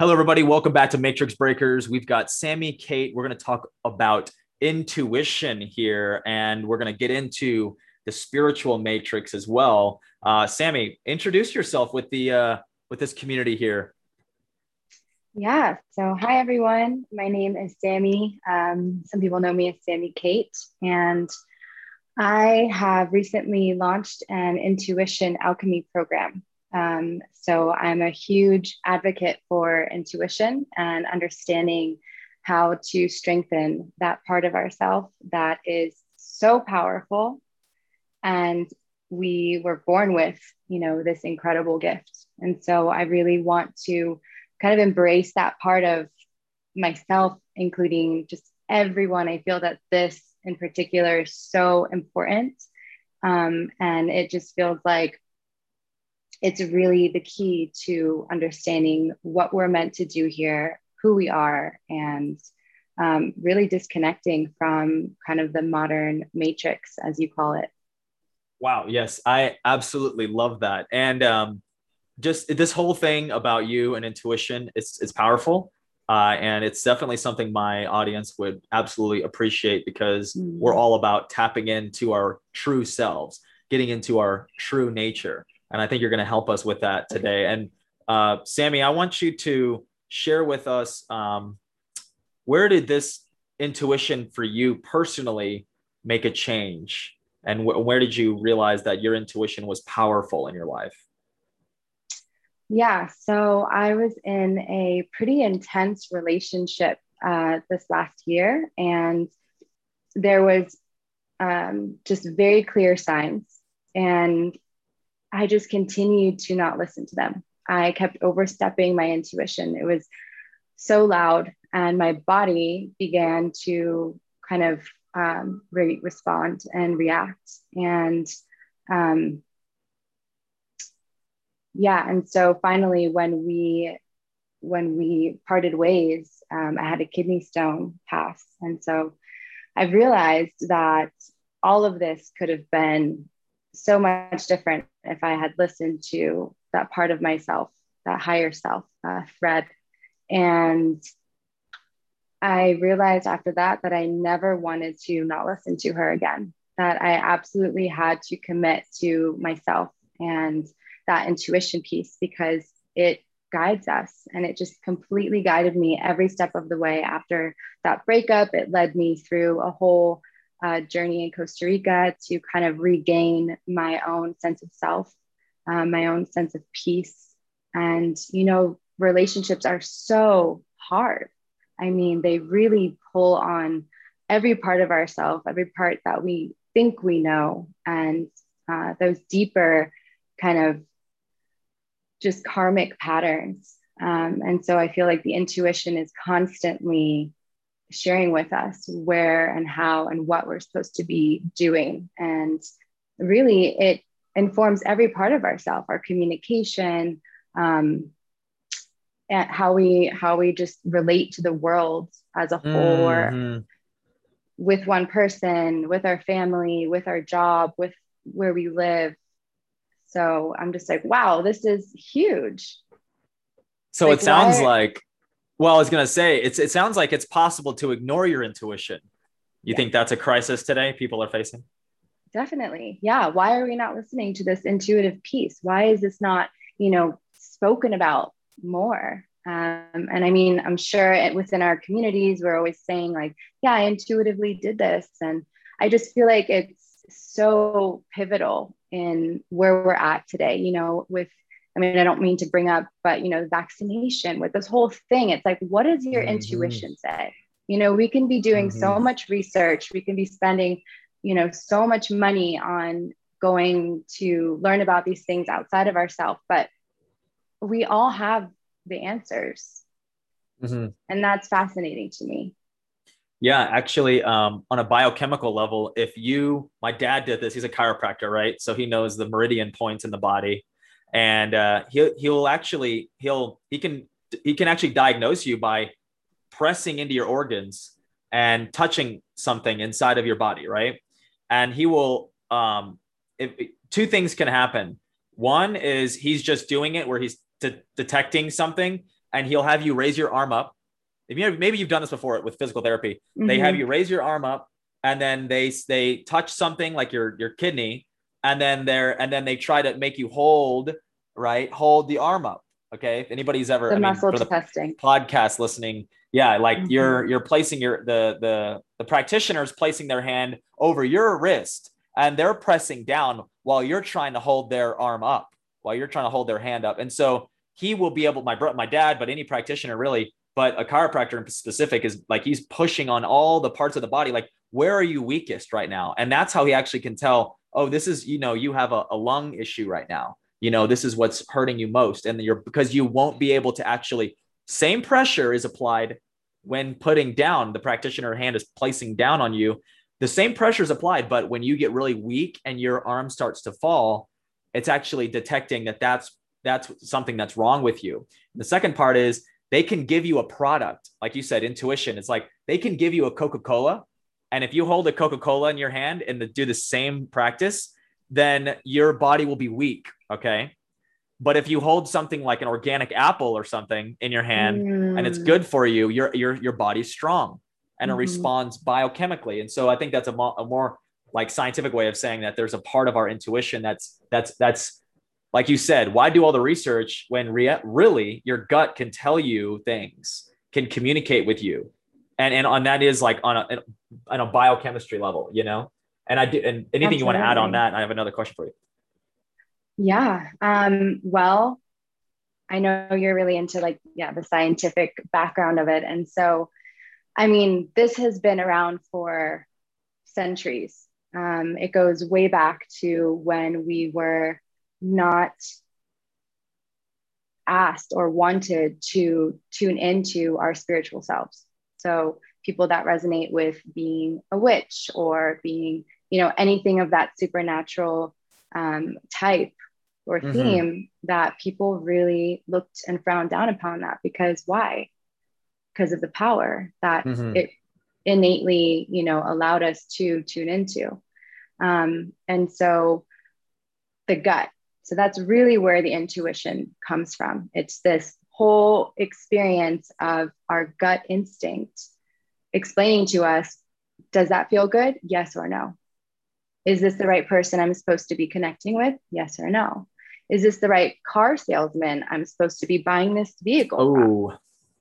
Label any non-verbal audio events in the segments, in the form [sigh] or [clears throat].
Hello, everybody. Welcome back to Matrix Breakers. We've got Sammy Kate. We're going to talk about intuition here, and we're going to get into the spiritual matrix as well. Uh, Sammy, introduce yourself with the uh, with this community here. Yeah. So, hi everyone. My name is Sammy. Um, some people know me as Sammy Kate, and I have recently launched an intuition alchemy program um, so I'm a huge advocate for intuition and understanding how to strengthen that part of ourself that is so powerful. And we were born with you know this incredible gift. And so i really want to kind of embrace that part of myself including just everyone. I feel that this in particular is so important. Um, and it just feels like it's really the key to understanding what we're meant to do here, who we are, and um, really disconnecting from kind of the modern matrix, as you call it. Wow. Yes, I absolutely love that. And um, just this whole thing about you and intuition, it's, it's powerful. Uh, and it's definitely something my audience would absolutely appreciate because mm-hmm. we're all about tapping into our true selves, getting into our true nature. And I think you're going to help us with that today. And uh, Sammy, I want you to share with us um, where did this intuition for you personally make a change? And wh- where did you realize that your intuition was powerful in your life? Yeah, so I was in a pretty intense relationship uh, this last year, and there was um, just very clear signs. And I just continued to not listen to them. I kept overstepping my intuition. It was so loud, and my body began to kind of um, re- respond and react. And um, yeah, and so finally, when we when we parted ways, um, I had a kidney stone pass, and so I've realized that all of this could have been so much different if I had listened to that part of myself, that higher self uh, thread. And I realized after that that I never wanted to not listen to her again, that I absolutely had to commit to myself and that intuition piece because it guides us and it just completely guided me every step of the way after that breakup it led me through a whole uh, journey in Costa Rica to kind of regain my own sense of self, uh, my own sense of peace. And, you know, relationships are so hard. I mean, they really pull on every part of ourselves, every part that we think we know, and uh, those deeper kind of just karmic patterns. Um, and so I feel like the intuition is constantly sharing with us where and how and what we're supposed to be doing. And really, it informs every part of ourself, our communication, um, and how we how we just relate to the world as a whole, mm-hmm. or with one person, with our family, with our job, with where we live. So I'm just like, wow, this is huge. So like, it sounds why, like well, I was going to say it's it sounds like it's possible to ignore your intuition. You yeah. think that's a crisis today people are facing? Definitely. Yeah, why are we not listening to this intuitive piece? Why is this not, you know, spoken about more? Um, and I mean, I'm sure it, within our communities, we're always saying, like, yeah, I intuitively did this. And I just feel like it's so pivotal in where we're at today, you know, with I mean, I don't mean to bring up, but you know, vaccination with this whole thing. It's like, what does your mm-hmm. intuition say? You know, we can be doing mm-hmm. so much research, we can be spending, you know, so much money on going to learn about these things outside of ourselves, but we all have the answers. Mm-hmm. And that's fascinating to me. Yeah, actually, um, on a biochemical level, if you, my dad did this, he's a chiropractor, right? So he knows the meridian points in the body and uh, he'll he'll actually he'll he can he can actually diagnose you by pressing into your organs and touching something inside of your body, right? And he will um, if, two things can happen. One is he's just doing it where he's de- detecting something, and he'll have you raise your arm up. If you maybe you've done this before with physical therapy, mm-hmm. they have mm-hmm. you raise your arm up, and then they they touch something like your your kidney, and then they're and then they try to make you hold right, hold the arm up. Okay, if anybody's ever the I mean, muscle the testing podcast listening, yeah, like mm-hmm. you're you're placing your the the the practitioner's placing their hand over your wrist and they're pressing down while you're trying to hold their arm up, while you're trying to hold their hand up, and so he will be able my bro my dad, but any practitioner really, but a chiropractor in specific is like he's pushing on all the parts of the body, like where are you weakest right now, and that's how he actually can tell. Oh, this is you know you have a, a lung issue right now. You know this is what's hurting you most. And you're because you won't be able to actually same pressure is applied when putting down the practitioner hand is placing down on you. The same pressure is applied but when you get really weak and your arm starts to fall it's actually detecting that that's that's something that's wrong with you. The second part is they can give you a product. Like you said intuition. It's like they can give you a coca-cola and if you hold a coca-cola in your hand and the, do the same practice then your body will be weak. Okay. But if you hold something like an organic apple or something in your hand mm. and it's mm. good for you, your your your body's strong and mm-hmm. it responds biochemically. And so I think that's a, mo- a more like scientific way of saying that there's a part of our intuition that's that's that's like you said, why do all the research when re- really your gut can tell you things, can communicate with you, and and on that is like on a on a biochemistry level, you know. And I do, and anything Absolutely. you want to add on that? I have another question for you. Yeah. Um, well, I know you're really into like, yeah, the scientific background of it. And so, I mean, this has been around for centuries. Um, it goes way back to when we were not asked or wanted to tune into our spiritual selves. So, people that resonate with being a witch or being you know anything of that supernatural um, type or mm-hmm. theme mm-hmm. that people really looked and frowned down upon that because why because of the power that mm-hmm. it innately you know allowed us to tune into um, and so the gut so that's really where the intuition comes from it's this whole experience of our gut instinct explaining to us does that feel good yes or no is this the right person I'm supposed to be connecting with? Yes or no? Is this the right car salesman I'm supposed to be buying this vehicle? Oh,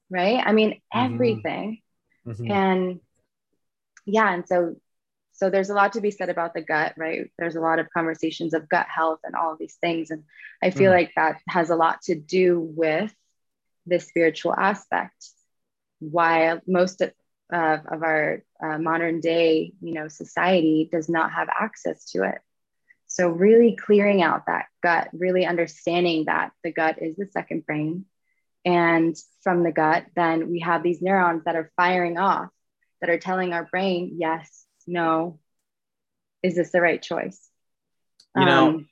right. I mean, mm-hmm. everything. Mm-hmm. And yeah, and so so there's a lot to be said about the gut, right? There's a lot of conversations of gut health and all of these things. And I feel mm. like that has a lot to do with the spiritual aspect. While most of, of, our uh, modern day, you know, society does not have access to it. So really clearing out that gut, really understanding that the gut is the second brain. And from the gut, then we have these neurons that are firing off that are telling our brain, yes, no, is this the right choice? You know, um,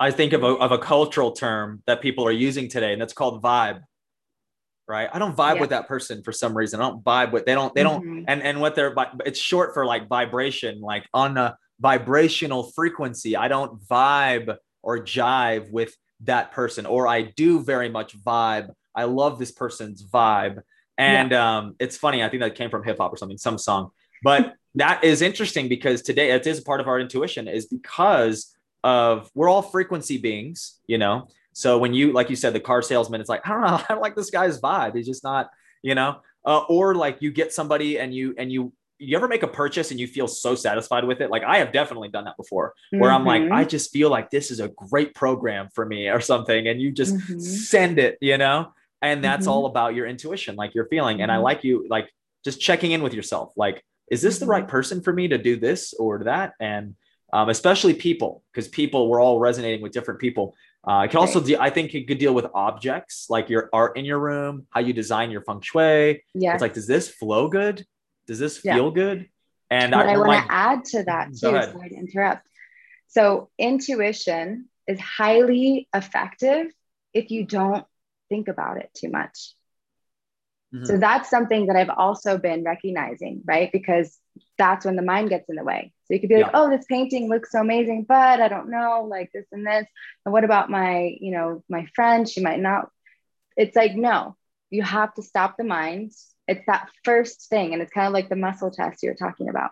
I think of a, of a cultural term that people are using today, and that's called vibe right? I don't vibe yeah. with that person for some reason. I don't vibe with they don't they don't mm-hmm. and and what they're it's short for like vibration, like on a vibrational frequency. I don't vibe or jive with that person, or I do very much vibe. I love this person's vibe. And yeah. um, it's funny. I think that came from hip hop or something, some song. But that is interesting because today it is part of our intuition, is because of we're all frequency beings, you know, so when you, like you said, the car salesman, it's like, I don't know, [laughs] I don't like this guy's vibe. He's just not, you know, uh, or like you get somebody and you, and you, you ever make a purchase and you feel so satisfied with it? Like I have definitely done that before where mm-hmm. I'm like, mm-hmm. I just feel like this is a great program for me or something. And you just mm-hmm. send it, you know, and that's mm-hmm. all about your intuition, like your feeling. And I mm-hmm. like you, like just checking in with yourself. Like, is this the right mm-hmm. person for me to do this or that? And um, especially people, because people, we're all resonating with different people. Uh, it can also, de- I think, it could deal with objects like your art in your room, how you design your feng shui. Yeah, it's like, does this flow good? Does this feel yeah. good? And I, I want to add to that too. Sorry to interrupt. So intuition is highly effective if you don't think about it too much. Mm-hmm. So that's something that I've also been recognizing, right? Because that's when the mind gets in the way. So you could be like, yeah. oh, this painting looks so amazing, but I don't know, like this and this. And what about my, you know, my friend? She might not. It's like, no, you have to stop the mind. It's that first thing. And it's kind of like the muscle test you're talking about.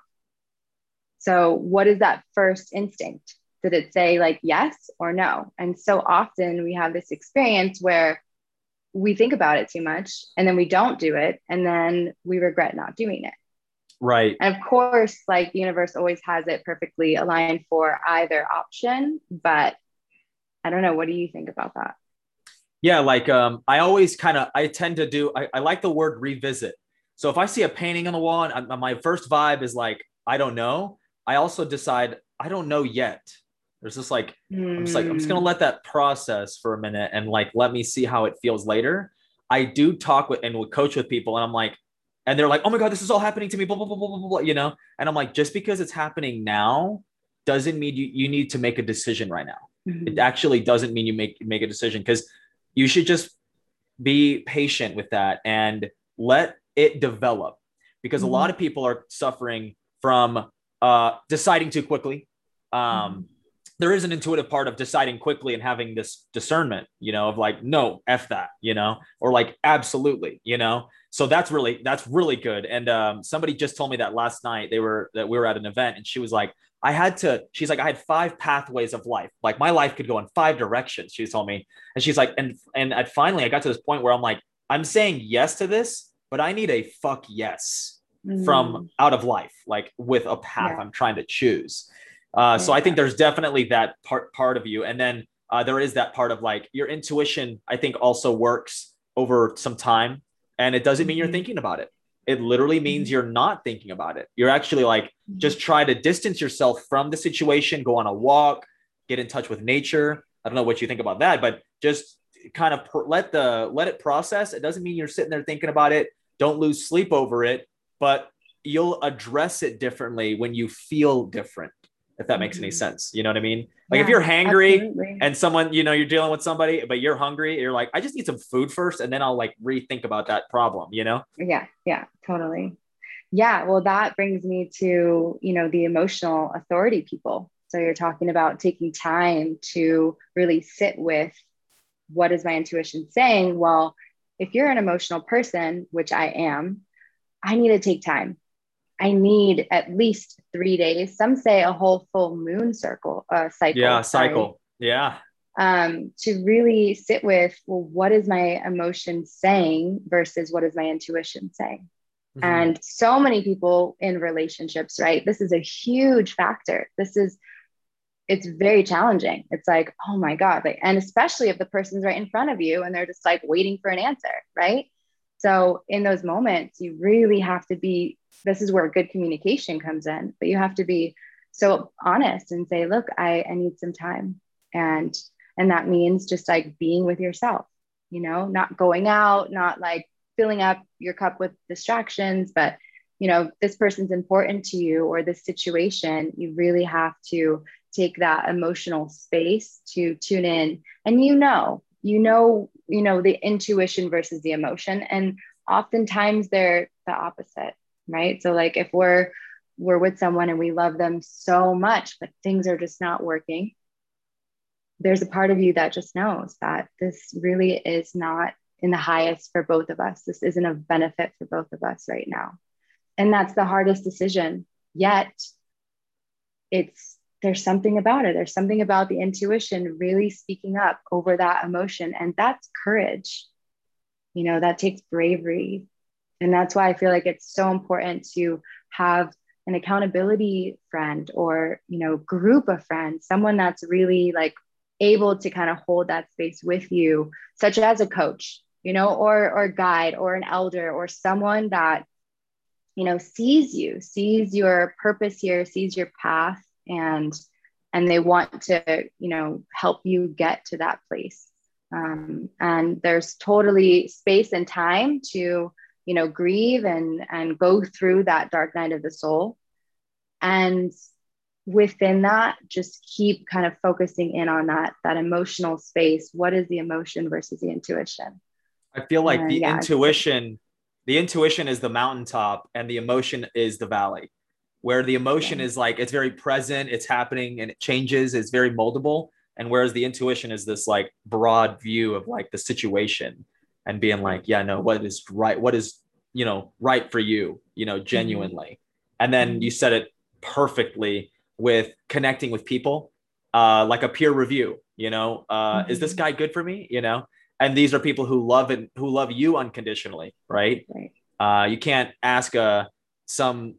So, what is that first instinct? Did it say like yes or no? And so often we have this experience where we think about it too much and then we don't do it and then we regret not doing it. Right. And of course, like the universe always has it perfectly aligned for either option, but I don't know. What do you think about that? Yeah, like um, I always kind of I tend to do. I, I like the word revisit. So if I see a painting on the wall, and I, my first vibe is like I don't know. I also decide I don't know yet. There's just like mm. I'm just like I'm just gonna hmm. let that process for a minute and like let me see how it feels later. I do talk with and would coach with people, and I'm like, and they're like, oh my god, this is all happening to me, blah blah blah blah blah, blah you know. And I'm like, just because it's happening now doesn't mean you you need to make a decision right now. Mm-hmm. It actually doesn't mean you make make a decision because you should just be patient with that and let it develop because mm-hmm. a lot of people are suffering from uh, deciding too quickly. Um, mm-hmm. there is an intuitive part of deciding quickly and having this discernment, you know, of like, no, F that, you know, or like, absolutely, you know. So that's really, that's really good. And um, somebody just told me that last night they were, that we were at an event and she was like, I had to, she's like, I had five pathways of life. Like my life could go in five directions, she told me. And she's like, and and at finally I got to this point where I'm like, I'm saying yes to this, but I need a fuck yes mm. from out of life, like with a path yeah. I'm trying to choose. Uh, yeah. so I think there's definitely that part part of you. And then uh, there is that part of like your intuition, I think also works over some time. And it doesn't mean you're mm-hmm. thinking about it. It literally means mm-hmm. you're not thinking about it. You're actually like, mm-hmm. just try to distance yourself from the situation, go on a walk, get in touch with nature. I don't know what you think about that, but just kind of per- let the let it process. It doesn't mean you're sitting there thinking about it. Don't lose sleep over it, but you'll address it differently when you feel different if that makes any mm-hmm. sense. You know what I mean? Like yeah, if you're hangry absolutely. and someone, you know, you're dealing with somebody, but you're hungry, you're like, I just need some food first, and then I'll like rethink about that problem, you know? Yeah, yeah, totally. Yeah. Well, that brings me to, you know, the emotional authority people. So you're talking about taking time to really sit with what is my intuition saying? Well, if you're an emotional person, which I am, I need to take time I need at least three days. Some say a whole full moon circle uh, cycle. Yeah, cycle. Yeah. Um, to really sit with, well, what is my emotion saying versus what is my intuition saying? Mm-hmm. And so many people in relationships, right? This is a huge factor. This is, it's very challenging. It's like, oh my God. Like, and especially if the person's right in front of you and they're just like waiting for an answer, right? So in those moments, you really have to be this is where good communication comes in but you have to be so honest and say look i, I need some time. And and that means just like being with yourself you know not going out not like filling up your cup with distractions but you know this person's important to you or this situation you really have to take that emotional space to tune in. And you know you know you know the intuition versus the emotion. And oftentimes they're the opposite right? So like if we're we're with someone and we love them so much but things are just not working there's a part of you that just knows that this really is not in the highest for both of us. This isn't a benefit for both of us right now. And that's the hardest decision. Yet it's there's something about it. There's something about the intuition really speaking up over that emotion. And that's courage. You know that takes bravery and that's why I feel like it's so important to have an accountability friend or, you know, group of friends, someone that's really like able to kind of hold that space with you, such as a coach, you know, or or guide or an elder or someone that you know sees you, sees your purpose here, sees your path and and they want to, you know, help you get to that place. Um, and there's totally space and time to you know grieve and and go through that dark night of the soul. And within that just keep kind of focusing in on that that emotional space. What is the emotion versus the intuition? I feel like and, the yeah, intuition the intuition is the mountaintop and the emotion is the valley. Where the emotion is like it's very present it's happening and it changes it's very moldable. And whereas the intuition is this like broad view of like the situation and being like, yeah, no, what is right? What is, you know, right for you, you know, genuinely. Mm-hmm. And then you said it perfectly with connecting with people, uh, like a peer review, you know, uh, mm-hmm. is this mm-hmm. guy good for me? You know, and these are people who love and who love you unconditionally, right? Right. Uh, you can't ask a some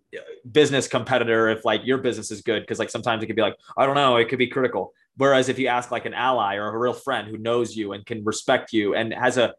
business competitor if like your business is good because like sometimes it could be like I don't know, it could be critical. Whereas if you ask like an ally or a real friend who knows you and can respect you and has a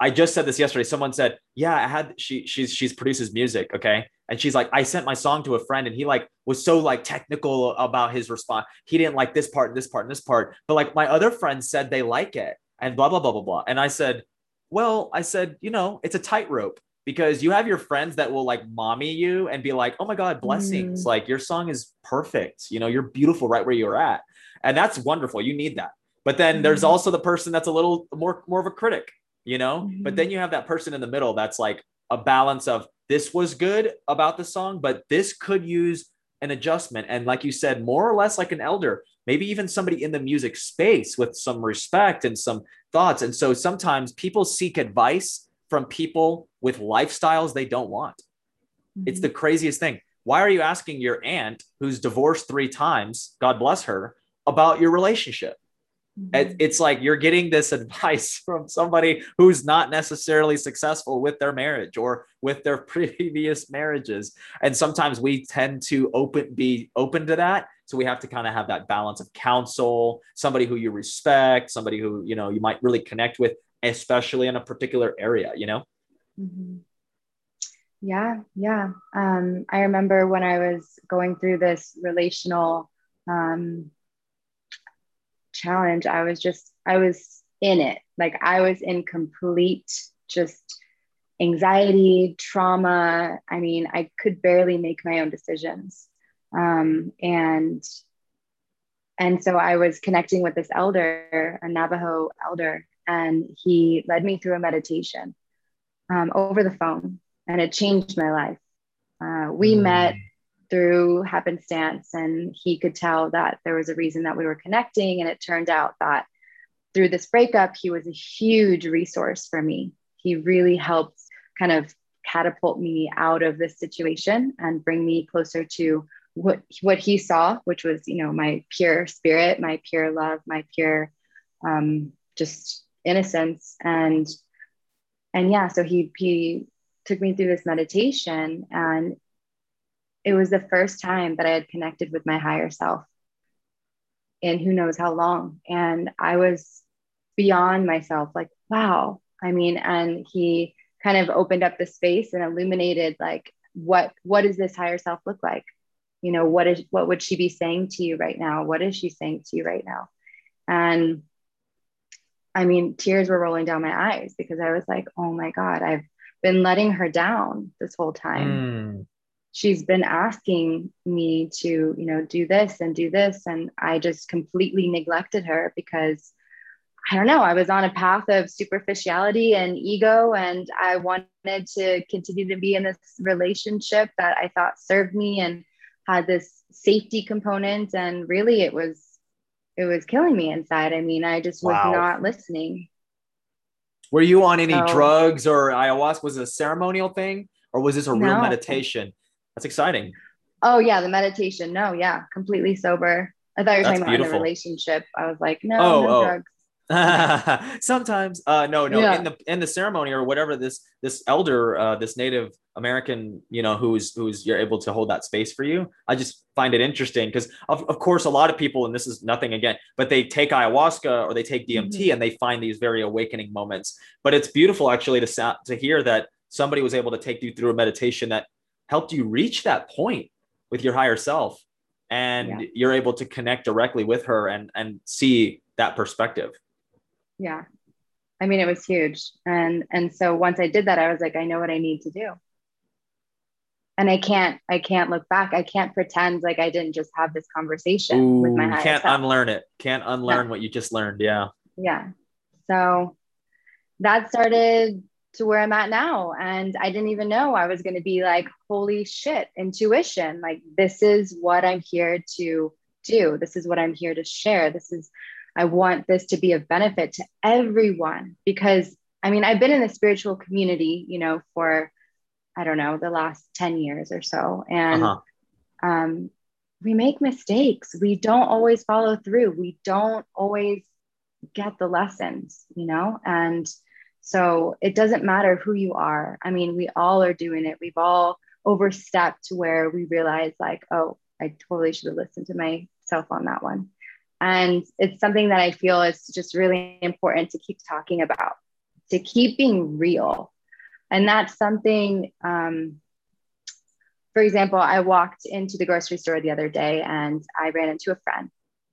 I just said this yesterday. Someone said, "Yeah, I had she she's she's produces music, okay?" And she's like, "I sent my song to a friend, and he like was so like technical about his response. He didn't like this part, this part, and this part, but like my other friends said they like it, and blah blah blah blah blah." And I said, "Well, I said, you know, it's a tightrope because you have your friends that will like mommy you and be like, "Oh my god, blessings! Mm. Like your song is perfect. You know, you're beautiful right where you're at." And that's wonderful. You need that. But then mm. there's mm-hmm. also the person that's a little more more of a critic, you know? Mm. But then you have that person in the middle that's like a balance of this was good about the song, but this could use an adjustment. And like you said, more or less like an elder, maybe even somebody in the music space with some respect and some thoughts. And so sometimes people seek advice from people with lifestyles they don't want. Mm-hmm. It's the craziest thing. Why are you asking your aunt, who's divorced three times, God bless her, about your relationship? Mm-hmm. It's like you're getting this [laughs] advice from somebody who's not necessarily successful with their marriage or with their [laughs] previous marriages. And sometimes we tend to open be open to that. So we have to kind of have that balance of counsel, somebody who you respect, somebody who you know you might really connect with, especially in a particular area, you know? Mm-hmm. Yeah, yeah. Um, I remember when I was going through this relational um, challenge, I was just, I was in it. Like I was in complete just anxiety, trauma. I mean, I could barely make my own decisions. Um, and and so I was connecting with this elder, a Navajo elder, and he led me through a meditation um, over the phone, and it changed my life. Uh, we mm. met through happenstance, and he could tell that there was a reason that we were connecting. And it turned out that through this breakup, he was a huge resource for me. He really helped kind of catapult me out of this situation and bring me closer to what what he saw, which was you know my pure spirit, my pure love, my pure um, just innocence and and yeah so he he took me through this meditation and it was the first time that i had connected with my higher self in who knows how long. And i was beyond myself like wow. I mean and he kind of opened up the space and illuminated like what what does this higher self look like? You know what is what would she be saying to you right now? What is she saying to you right now? And I mean, tears were rolling down my eyes because I was like, oh my God, I've been letting her down this whole time. Mm. She's been asking me to, you know, do this and do this. And I just completely neglected her because I don't know, I was on a path of superficiality and ego. And I wanted to continue to be in this relationship that I thought served me and had this safety component. And really, it was it was killing me inside. I mean, I just was wow. not listening. Were you on any so, drugs or ayahuasca? Was it a ceremonial thing or was this a real no. meditation? That's exciting. Oh yeah, the meditation. No, yeah, completely sober. I thought you were That's talking about the relationship. I was like, no, oh, no oh. drugs. [laughs] Sometimes, uh, no, no. Yeah. In the in the ceremony or whatever, this this elder, uh, this Native American, you know, who's who's you're able to hold that space for you. I just find it interesting because, of, of course, a lot of people, and this is nothing again, but they take ayahuasca or they take DMT mm-hmm. and they find these very awakening moments. But it's beautiful actually to to hear that somebody was able to take you through a meditation that helped you reach that point with your higher self, and yeah. you're able to connect directly with her and and see that perspective. Yeah. I mean it was huge. And and so once i did that i was like i know what i need to do. And i can't i can't look back. I can't pretend like i didn't just have this conversation Ooh, with my can't self. unlearn it. Can't unlearn no. what you just learned. Yeah. Yeah. So that started to where i'm at now and i didn't even know i was going to be like holy shit intuition like this is what i'm here to do this is what i'm here to share this is I want this to be of benefit to everyone because I mean, I've been in the spiritual community, you know, for I don't know, the last 10 years or so. And uh-huh. um, we make mistakes. We don't always follow through. We don't always get the lessons, you know? And so it doesn't matter who you are. I mean, we all are doing it. We've all overstepped where we realize, like, oh, I totally should have listened to myself on that one. And it's something that I feel is just really important to keep talking about, to keep being real. And that's something, um, for example, I walked into the grocery store the other day and I ran into a friend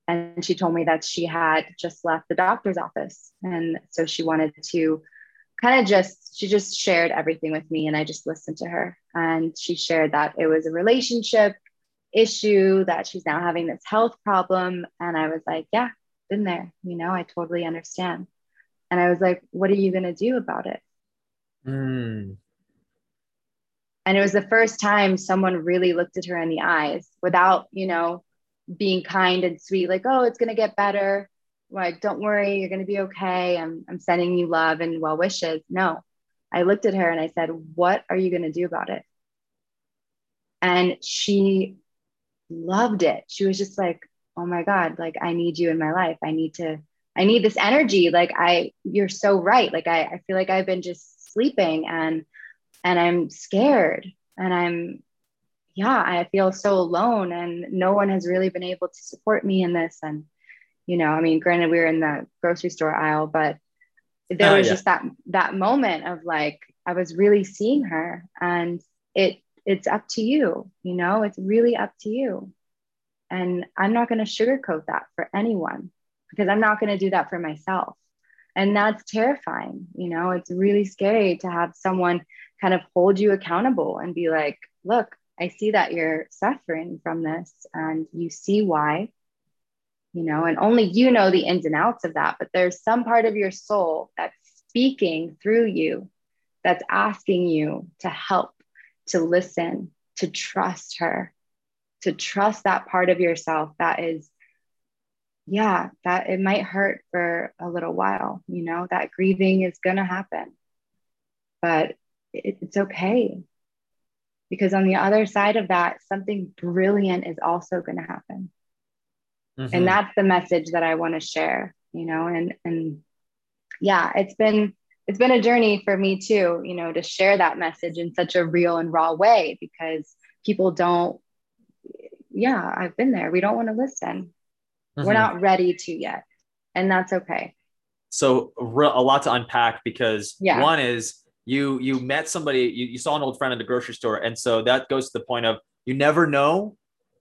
and she told me that she had just left the doctor's office. And so she wanted to kind of just, she just shared everything with me and I just listened to her. And she shared that it was a relationship issue, that she's now having this health problem. And I was like, yeah, been there, you know, I totally understand. And I was like, what are you going to do about it? Mm. And it was the first time someone really looked at her in the eyes without, you know, being kind and sweet, like, oh, it's going to get better. Like, don't worry, you're going to be okay. I'm, I'm sending you love and well wishes. No, I looked at her and I said, what are you going to do about it? And she loved it. She was just like, oh my God, like, I need you in my life. I need to, I need this energy. Like, I, you're so right. Like, I, I feel like I've been just sleeping and, and I'm scared and I'm yeah, I feel so alone and no one has really been able to support me in this. And, you know, I mean, granted, we were in the grocery store aisle, but there oh, was yeah. just that that moment of like I was really seeing her and it it's up to you, you know, it's really up to you. And I'm not going to sugarcoat that for anyone because I'm not going to do that for myself. And that's terrifying, you know, it's really scary to have someone kind of hold you accountable and be like, look, I see that you're suffering from this and you see why, you know, and only you know the ins and outs of that. But there's some part of your soul that's speaking through you, that's asking you to help, to listen, to trust her, to trust that part of yourself that is, yeah, that it might hurt for a little while, you know, that grieving is going to happen. But it, it's okay because on the other side of that something brilliant is also going to happen mm-hmm. and that's the message that i want to share you know and and yeah it's been it's been a journey for me too you know to share that message in such a real and raw way because people don't yeah i've been there we don't want to listen mm-hmm. we're not ready to yet and that's okay so a lot to unpack because yeah. one is you you met somebody you, you saw an old friend at the grocery store and so that goes to the point of you never know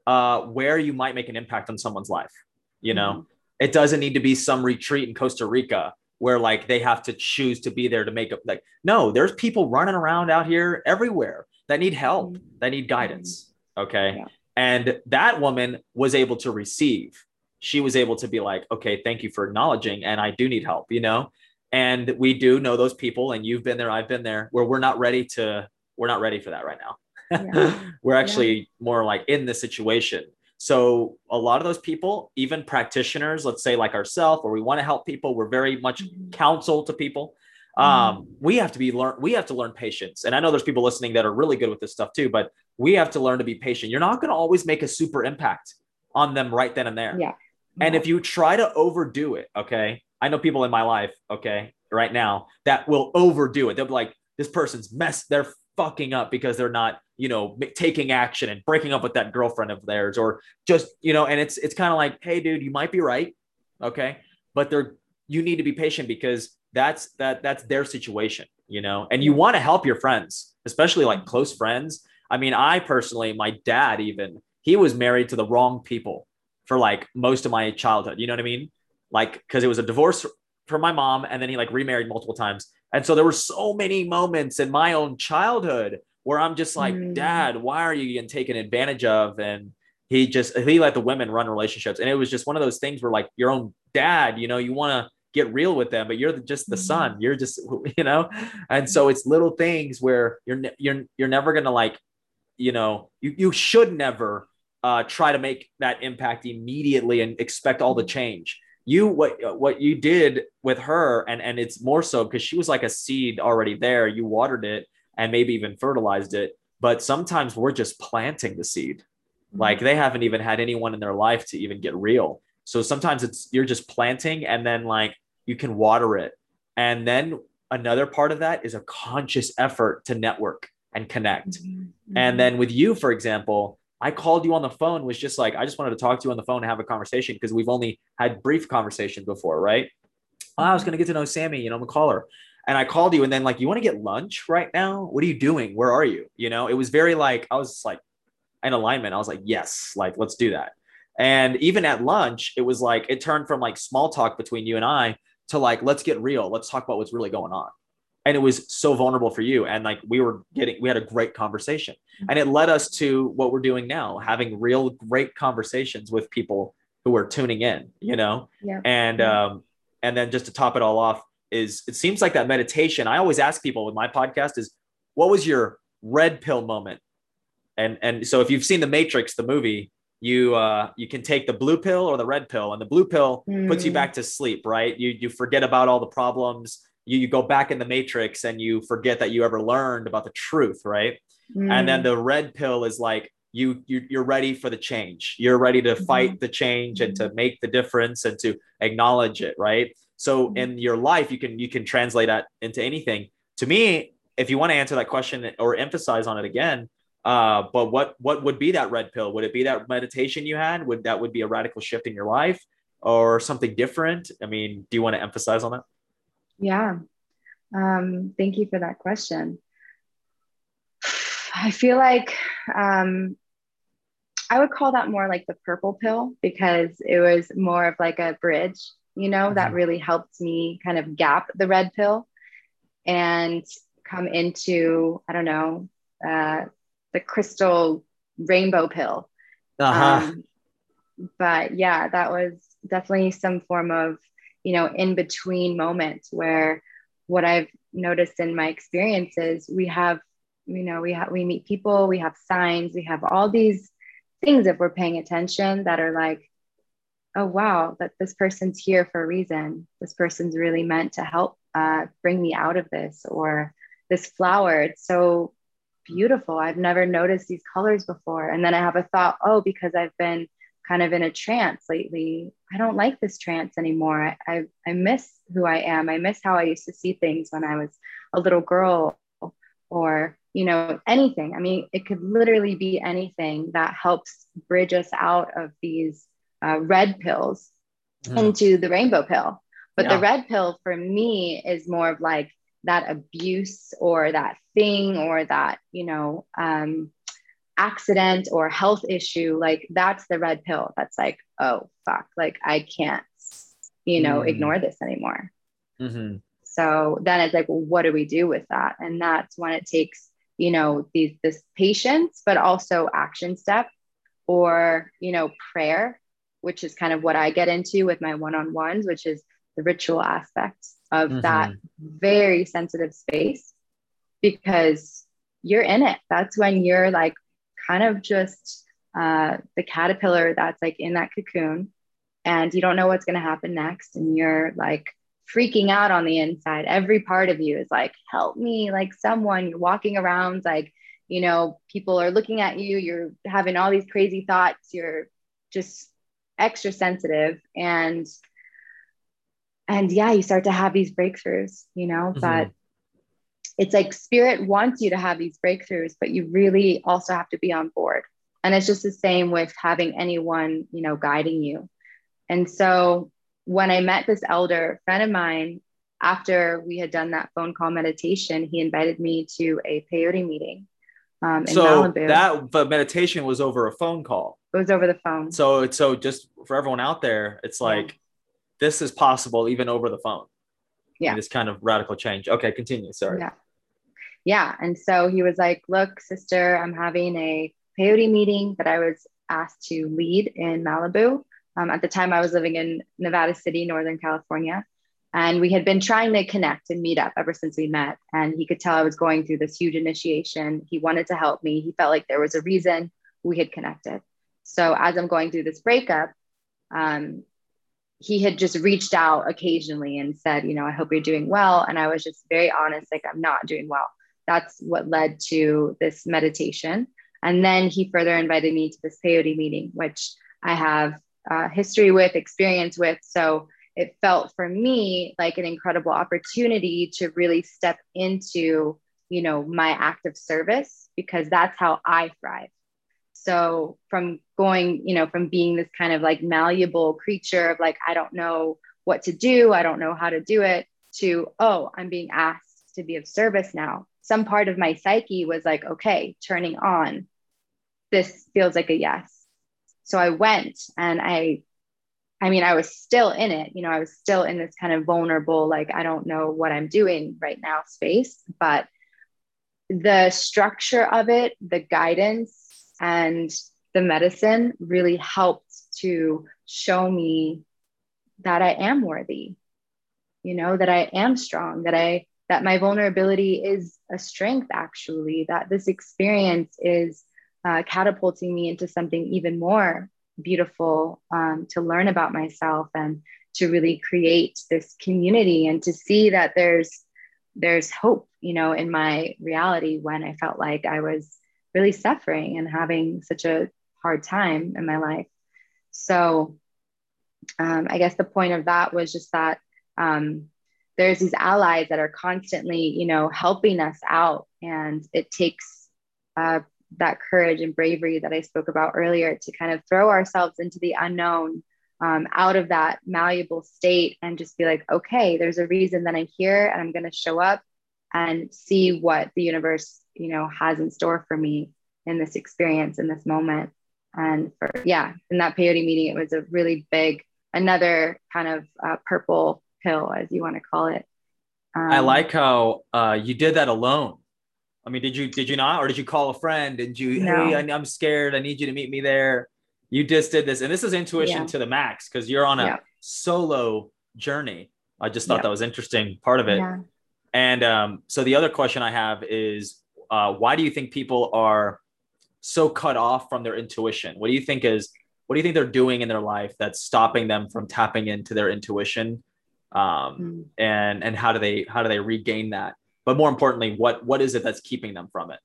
uh, where you might make an impact on someone's life you know mm-hmm. it doesn't need to be some retreat in costa rica where like they have to choose to be there to make up like no there's people running around out here everywhere that need help mm-hmm. that need guidance okay yeah. and that woman was able to receive she was able to be like okay thank you for acknowledging and i do need help you know and we do know those people and you've been there i've been there where we're not ready to we're not ready for that right now yeah. [laughs] we're actually yeah. more like in the situation so a lot of those people even practitioners let's say like ourselves where we want to help people we're very much mm-hmm. counsel to people um, mm-hmm. we have to be learn we have to learn patience and i know there's people listening that are really good with this stuff too but we have to learn to be patient you're not going to always make a super impact on them right then and there yeah and if you try to overdo it okay I know people in my life, okay, right now that will overdo it. They'll be like, this person's mess, they're fucking up because they're not, you know, taking action and breaking up with that girlfriend of theirs, or just, you know, and it's it's kind of like, hey, dude, you might be right, okay, but they're you need to be patient because that's that that's their situation, you know, and you want to help your friends, especially like close friends. I mean, I personally, my dad even he was married to the wrong people for like most of my childhood. You know what I mean? like because it was a divorce from my mom and then he like remarried multiple times and so there were so many moments in my own childhood where i'm just like mm. dad why are you getting taken advantage of? And he just he let the women run relationships. And it was just one of those things where like your own dad you know you want to get real with them but you're just the son. Mm. you're just [laughs] you know? And so it's little things where you're you're you're never gonna like you know you, you should never uh, try to make that impact immediately and expect all the change. You what what you did with her and and it's more so because she was like a seed already there. You watered it and maybe even fertilized it but sometimes we're just planting the seed mm-hmm. like they haven't even had anyone in their life to even get real so sometimes it's you're just planting and then like you can water it and then another part of that is a conscious effort to network and connect mm-hmm. and then with you for example I called you on the phone was just like, I just wanted to talk to you on the phone and have a conversation because we've only had brief conversations before, right? Oh, I was going to get to know Sammy, you know, I'm a caller. And I called you and then like, you want to get lunch right now? What are you doing? Where are you? You know, it was very like, I was like in alignment. I was like, yes, like, let's do that. And even at lunch, it was like, it turned from like small talk between you and I to like, let's get real. Let's talk about what's really going on and it was so vulnerable for you and like we were getting we had a great conversation and it led us to what we're doing now having real great conversations with people who are tuning in you know yeah. and um and then just to top it all off is it seems like that meditation i always ask people with my podcast is what was your red pill moment and and so if you've seen the matrix the movie you uh you can take the blue pill or the red pill and the blue pill mm. puts you mm. back to sleep right you you forget about all the problems you, you go back in the matrix and you forget that you ever learned about the truth right mm. and then mm. the red pill is like you, you you're ready for the change you're ready to fight mm-hmm. the change and to mm-hmm. make the difference and to acknowledge it right so mm-hmm. in your life you can you can translate that into anything to me if you want to answer that question or emphasize on it again uh, but what what would be that red pill would it be that meditation you had would that would be a radical shift in your life or something different i mean do you want to emphasize on that yeah. Um, thank you for that question. [sighs] I feel like um, I would call that more like the purple pill because it was more of like a bridge, you know, mm-hmm. that really helped me kind of gap the red pill and come into, I don't know, uh, the crystal rainbow pill. Uh-huh. Um, but yeah, that was definitely some form of you know in between moments where what i've noticed in my experiences we have you know we have we meet people we have signs we have all these things if we're paying attention that are like oh wow that this person's here for a reason this person's really meant to help uh, bring me out of this or this flower it's so beautiful i've never noticed these colors before and then i have a thought oh because i've been kind of in a trance lately. I don't like this trance anymore. I, I, I miss who I am. I miss how I used to see things when I was a little girl or, you know, anything. I mean, it could literally be anything that helps bridge us out of these uh, red pills mm. into the rainbow pill. But yeah. the red pill for me is more of like that abuse or that thing or that, you know, um, accident or health issue, like that's the red pill. That's like, oh, fuck, like I can't, you know, mm ignore this anymore. Mm-hmm. So then it's like, well, what do we do with that? And that's when it takes, you know, these, this patience, but also action step or, you know, prayer, which is kind of what I get into with my one on ones, which is the ritual aspect of mm-hmm. that very sensitive space because you're in it. That's when you're like kind of just uh, the caterpillar that's like in that cocoon and you don't know what's going to happen next and you're like freaking out on the inside every part of you is like help me like someone you're walking around like you know people are looking at you you're having all these crazy thoughts you're just extra sensitive and and yeah you start to have these breakthroughs you know mm-hmm. but it's like spirit wants you to have these breakthroughs, but you really also have to be on board. And it's just the same with having anyone, you know, guiding you. And so when I met this elder friend of mine, after we had done that phone call meditation, he invited me to a peyote meeting um, in so Malibu. that but meditation was over a phone call. It was over the phone. So so just for everyone out there, it's like yeah. this is possible even over the phone. Yeah. This kind of radical change. Okay, continue. Sorry. Yeah yeah. And so he was like, look, sister, I'm having a peyote meeting that I was asked to lead in Malibu. Um, at the time, I was living in Nevada City, Northern California. And we had been trying to connect and meet up ever since we met. And he could tell I was going through this huge initiation. He wanted to help me. He felt like there was a reason we had connected. So as I'm going through this breakup, um, he had just reached out occasionally and said, you know, I hope you're doing well. And I was just very honest, like, I'm not doing well. That's what led to this meditation. And then he further invited me to this peyote meeting, which I have uh, history with, experience with. So it felt for me like an incredible opportunity to really step into, you know, my act of service because that's how I thrive. So from going, you know, from being this kind of like malleable creature of like, I don't know what to do, I don't know how to do it, to, oh, I'm being asked to be of service now. Some part of my psyche was like, okay, turning on. This feels like a yes. So I went and I, I mean, I was still in it, you know, I was still in this kind of vulnerable, like, I don't know what I'm doing right now space, but the structure of it, the guidance, and the medicine really helped to show me that I am worthy, you know, that I am strong, that I that my vulnerability is a strength actually, that this experience is uh, catapulting me into something even more beautiful um, to learn about myself and to really create this community and to see that there's there's hope you know in my reality when i felt like i was really suffering and having such a hard time in my life. So um, I guess the point of that was just that um, there's these allies that are constantly, you know, helping us out, and it takes uh, that courage and bravery that I spoke about earlier to kind of throw ourselves into the unknown, um, out of that malleable state, and just be like, okay, there's a reason that I'm here, and I'm going to show up and see what the universe you know has in store for me in this experience in this moment. And for yeah in that peyote meeting it was a really big another kind of uh, purple pill as you want to call it. Um, i like how uh, you did that alone i mean did you did you not or did you call a friend did you no. hey I, am scared i need you to meet me there you just did this and this is intuition yeah. to the max because you're on a yeah. solo journey i just thought yeah. that was interesting part of it and um, so the other question i have is uh, why do you think people are so cut off from their intuition? What do you think is what do you think they're doing in their life that's stopping them from tapping into their intuition? Um, mm. and and how do they how do they regain that? But more importantly, what what is it that's keeping them from it?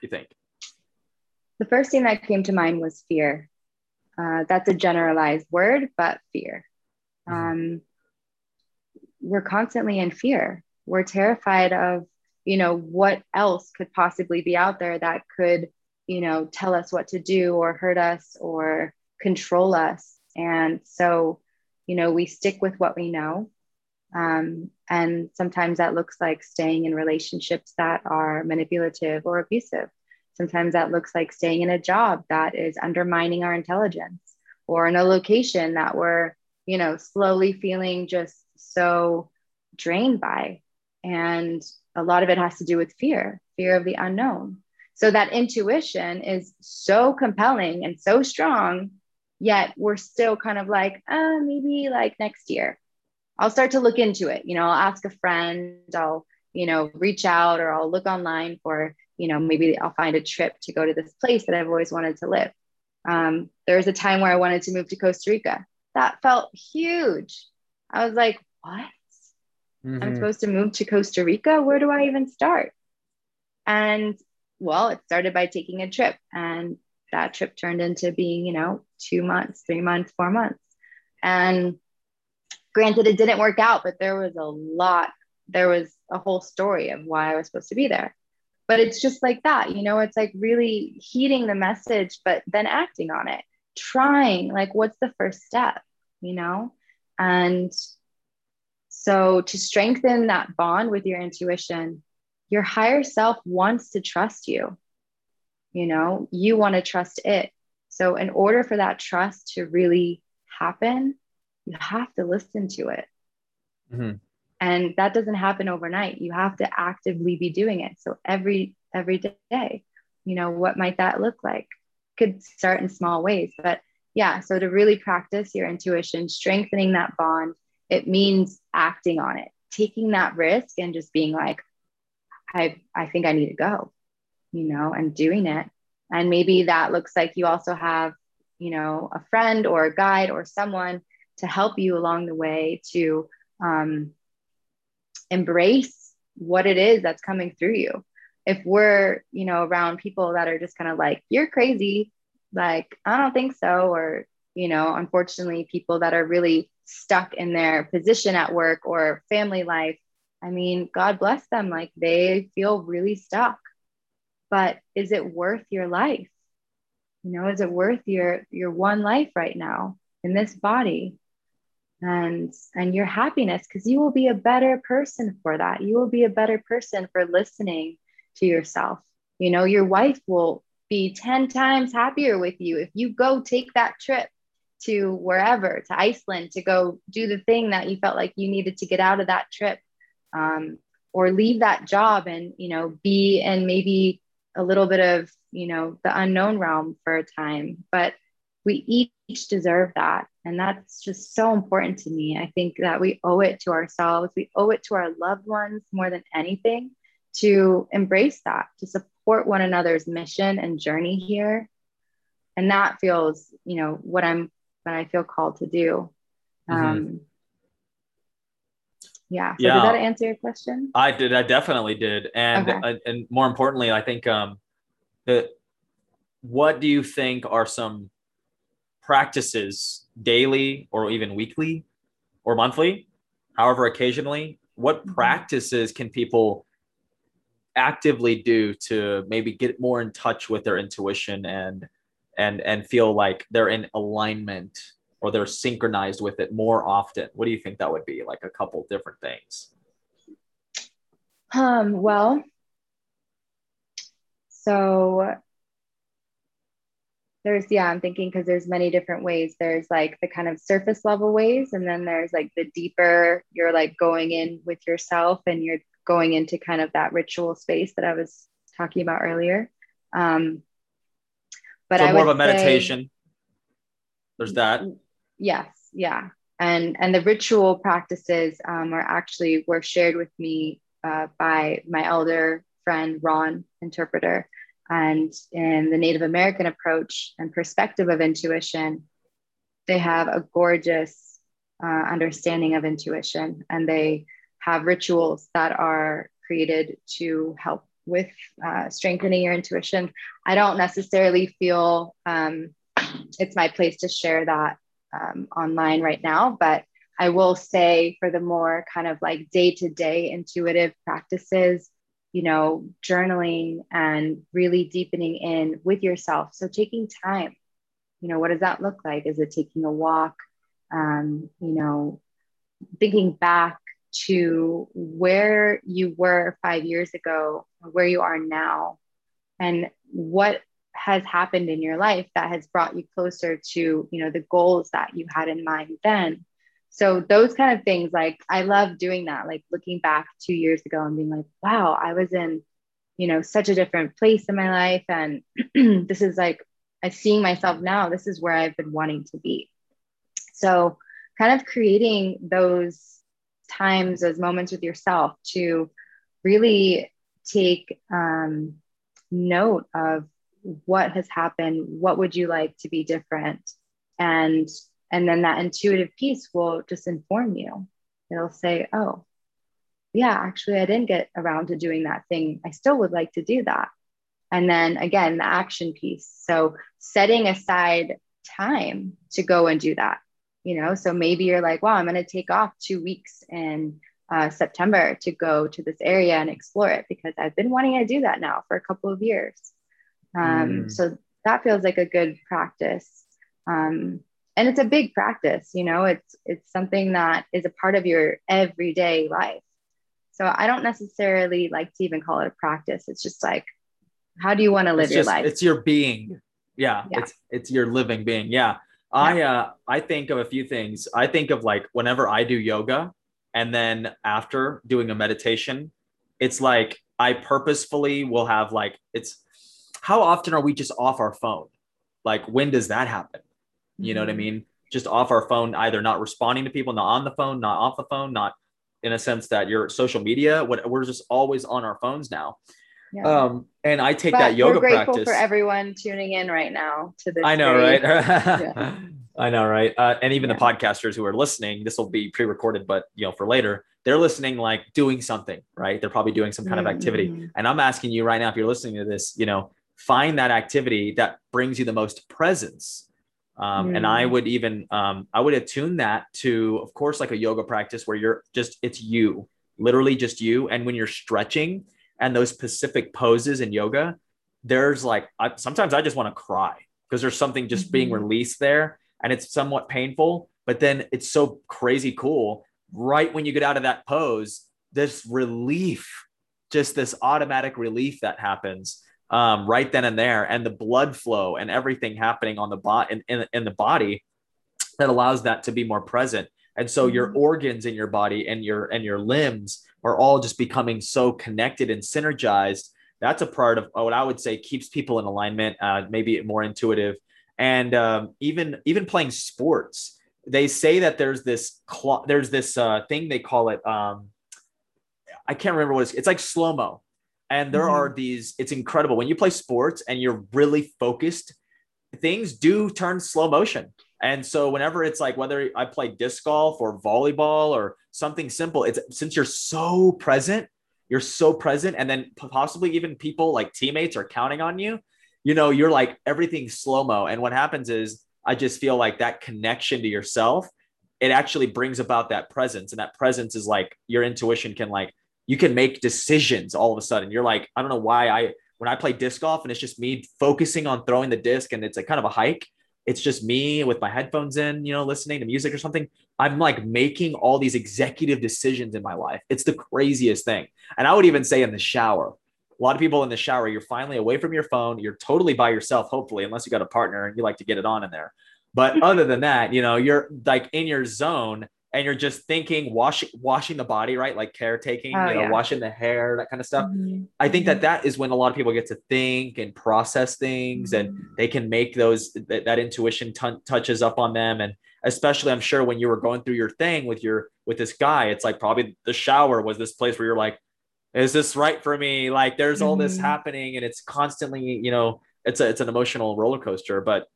You think? The first thing that came to mind was fear. Uh, that's a generalized word, but fear. Mm. Um, we're constantly in fear. We're terrified of you know what else could possibly be out there that could you know tell us what to do or hurt us or control us and so you know we stick with what we know um, and sometimes that looks like staying in relationships that are manipulative or abusive sometimes that looks like staying in a job that is undermining our intelligence or in a location that we're you know slowly feeling just so drained by and a lot of it has to do with fear, fear of the unknown. So that intuition is so compelling and so strong, yet we're still kind of like, uh, maybe like next year. I'll start to look into it. You know, I'll ask a friend, I'll, you know, reach out or I'll look online for, you know, maybe I'll find a trip to go to this place that I've always wanted to live. Um, there was a time where I wanted to move to Costa Rica. That felt huge. I was like, what? Mm-hmm. I'm supposed to move to Costa Rica. Where do I even start? And well, it started by taking a trip. And that trip turned into being, you know, two months, three months, four months. And granted, it didn't work out, but there was a lot, there was a whole story of why I was supposed to be there. But it's just like that, you know, it's like really heeding the message, but then acting on it, trying, like, what's the first step, you know? And so, to strengthen that bond with your intuition, your higher self wants to trust you. You know, you want to trust it. So, in order for that trust to really happen, you have to listen to it. Mm-hmm. And that doesn't happen overnight. You have to actively be doing it. So, every every day, you know, what might that look like? Could start in small ways, but yeah. So, to really practice your intuition, strengthening that bond, it means acting on it, taking that risk and just being like, I, I think I need to go, you know, and doing it. And maybe that looks like you also have, you know, a friend or a guide or someone to help you along the way to um, embrace what it is that's coming through you. If we're, you know, around people that are just kind of like, you're crazy, like, I don't think so, or, you know, unfortunately, people that are really stuck in their position at work or family life, I mean, God bless them. Like they feel really stuck. But is it worth your life? You know, is it worth your your one life right now in this body? And and your happiness because you will be a better person for that. You will be a better person for listening to yourself. You know your wife will be 10 times happier with you if you go take that trip to wherever to iceland to go do the thing that you felt like you needed to get out of that trip um, or leave that job and you know be in maybe a little bit of you know the unknown realm for a time. But we each deserve that and that's just so important to me. I think that we owe it to ourselves. We owe it to our loved ones more than anything to embrace that to support one another's mission and journey here. And that feels you know what i'm what i feel called to do. Mm-hmm. um yeah. So yeah. did that answer your question? I did. I definitely did. And okay. uh, and more importantly i think um that what do you think are some practices daily or even weekly or monthly however occasionally what mm-hmm. practices can people actively do to maybe get more in touch with their intuition and and and feel like they're in alignment or they're synchronized with it more often? What do you think that would be? Like a couple different things. Um well so there's yeah i'm thinking because there's many different ways. There's like the kind of surface level ways and then there's like the deeper you're like going in with yourself and you're going into kind of that ritual space that i was talking about earlier. Um but so I more of a meditation. Say, there's that. yes yeah. And and the ritual practices um, are actually were shared with me uh, by my elder friend ron interpreter and in the native american approach and perspective of intuition they have a gorgeous uh, understanding of intuition and they have rituals that are created to help with uh, strengthening your intuition. I don't necessarily feel um, it's my place to share that um, online right now, but I will say for the more kind of like day to day intuitive practices, you know, journaling and really deepening in with yourself. So taking time, you know, what does that look like? Is it taking a walk? Um, you know, thinking back to where you were five years ago, where you are now, and what has happened in your life that has brought you closer to you know the goals that you had in mind then so those kind of things like i love doing that like looking back two years ago and being like wow i was in you know such a different place in my life. And [clears throat] this is like i seeing myself now this is where i've been wanting to be. So kind of creating those times those moments with yourself to really take um, note of what has happened what would you like to be different and and then that intuitive piece will just inform you. It'll say oh yeah actually i didn't get around to doing that thing. I still would like to do that. And then again the action piece. So setting aside time to go and do that you know? So maybe you're like wow i'm going to take off two weeks in uh, september to go to this area and explore it because i've been wanting to do that now for a couple of years. Um, mm. So that feels like a good practice. Um, and it's a big practice, you know, it's, it's something that is a part of your everyday life. So I don't necessarily like to even call it a practice. It's just like, how do you want to live it's your life? It's your being. Yeah, yeah. It's, it's your living being. Yeah. I, uh, I think of a few things. I think of like whenever I do yoga and then after doing a meditation, it's like I purposefully will have like, it's, how often are we just off our phone? Like, when does that happen? You know what I mm-hmm. mean? Just off our phone, either not responding to people, not on the phone, not off the phone, not in a sense that your social media, what we're just always on our phones now. Yeah. Um, and I take but that yoga we're grateful practice. for everyone tuning in right now to this. I know, right? [laughs] yeah. I know, right? Uh, and even yeah. the podcasters who are listening, this will be pre-recorded, but you know, for later, they're listening like doing something, right? They're probably doing some kind mm-hmm. of activity. Mm-hmm. And I'm asking you right now, if you're listening to this, you know, find that activity that brings you the most presence. Um, mm. And I mm. would even, um, I would attune that to, of course, like a yoga practice where you're just, it's you, literally just you. And when you're stretching and those specific poses in yoga, there's like, I, sometimes I just want to cry because there's something just mm-hmm. being released there and it's somewhat painful, but then it's so crazy cool. Right when you get out of that pose, this relief, just this automatic relief that happens um, right then and there, and the blood flow and everything happening on the bot in, in, in the body that allows that to be more present. And so your mm-hmm. organs in your body and your and your limbs are all just becoming so connected and synergized. That's a part of what I would say keeps people in alignment, uh, maybe more intuitive and um, even even playing sports they say that there's this cl- there's this uh, thing they call it um, i can't remember what it's it's like slow mo and there mm-hmm. are these it's incredible when you play sports and you're really focused things do turn slow motion and so whenever it's like whether i play disc golf or volleyball or something simple it's since you're so present you're so present and then possibly even people like teammates are counting on you you know, you're like everything's slow mo. And what happens is I just feel like that connection to yourself, it actually brings about that presence. And that presence is like your intuition can like, you can make decisions all of a sudden. You're like, I don't know why I, when I play disc golf and it's just me focusing on throwing the disc and it's a kind of a hike, it's just me with my headphones in, you know, listening to music or something. I'm like making all these executive decisions in my life. It's the craziest thing. And I would even say in the shower, a lot of people in the shower, you're finally away from your phone. You're totally by yourself, hopefully, unless you got a partner and you like to get it on in there. But other than that, you know, you're like in your zone and you're just thinking, washing, washing the body, right? Like caretaking, oh, you know, yeah. washing the hair, that kind of stuff. Mm-hmm. I think that mm-hmm. that is when a lot of people get to think and process things mm-hmm. and they can make those, that, that intuition t- touches up on them. And especially I'm sure when you were going through your thing with your, with this guy, it's like probably the shower was this place where you're like, is this right for me like there's all this mm-hmm. happening and it's constantly you know it's a, it's an emotional roller coaster but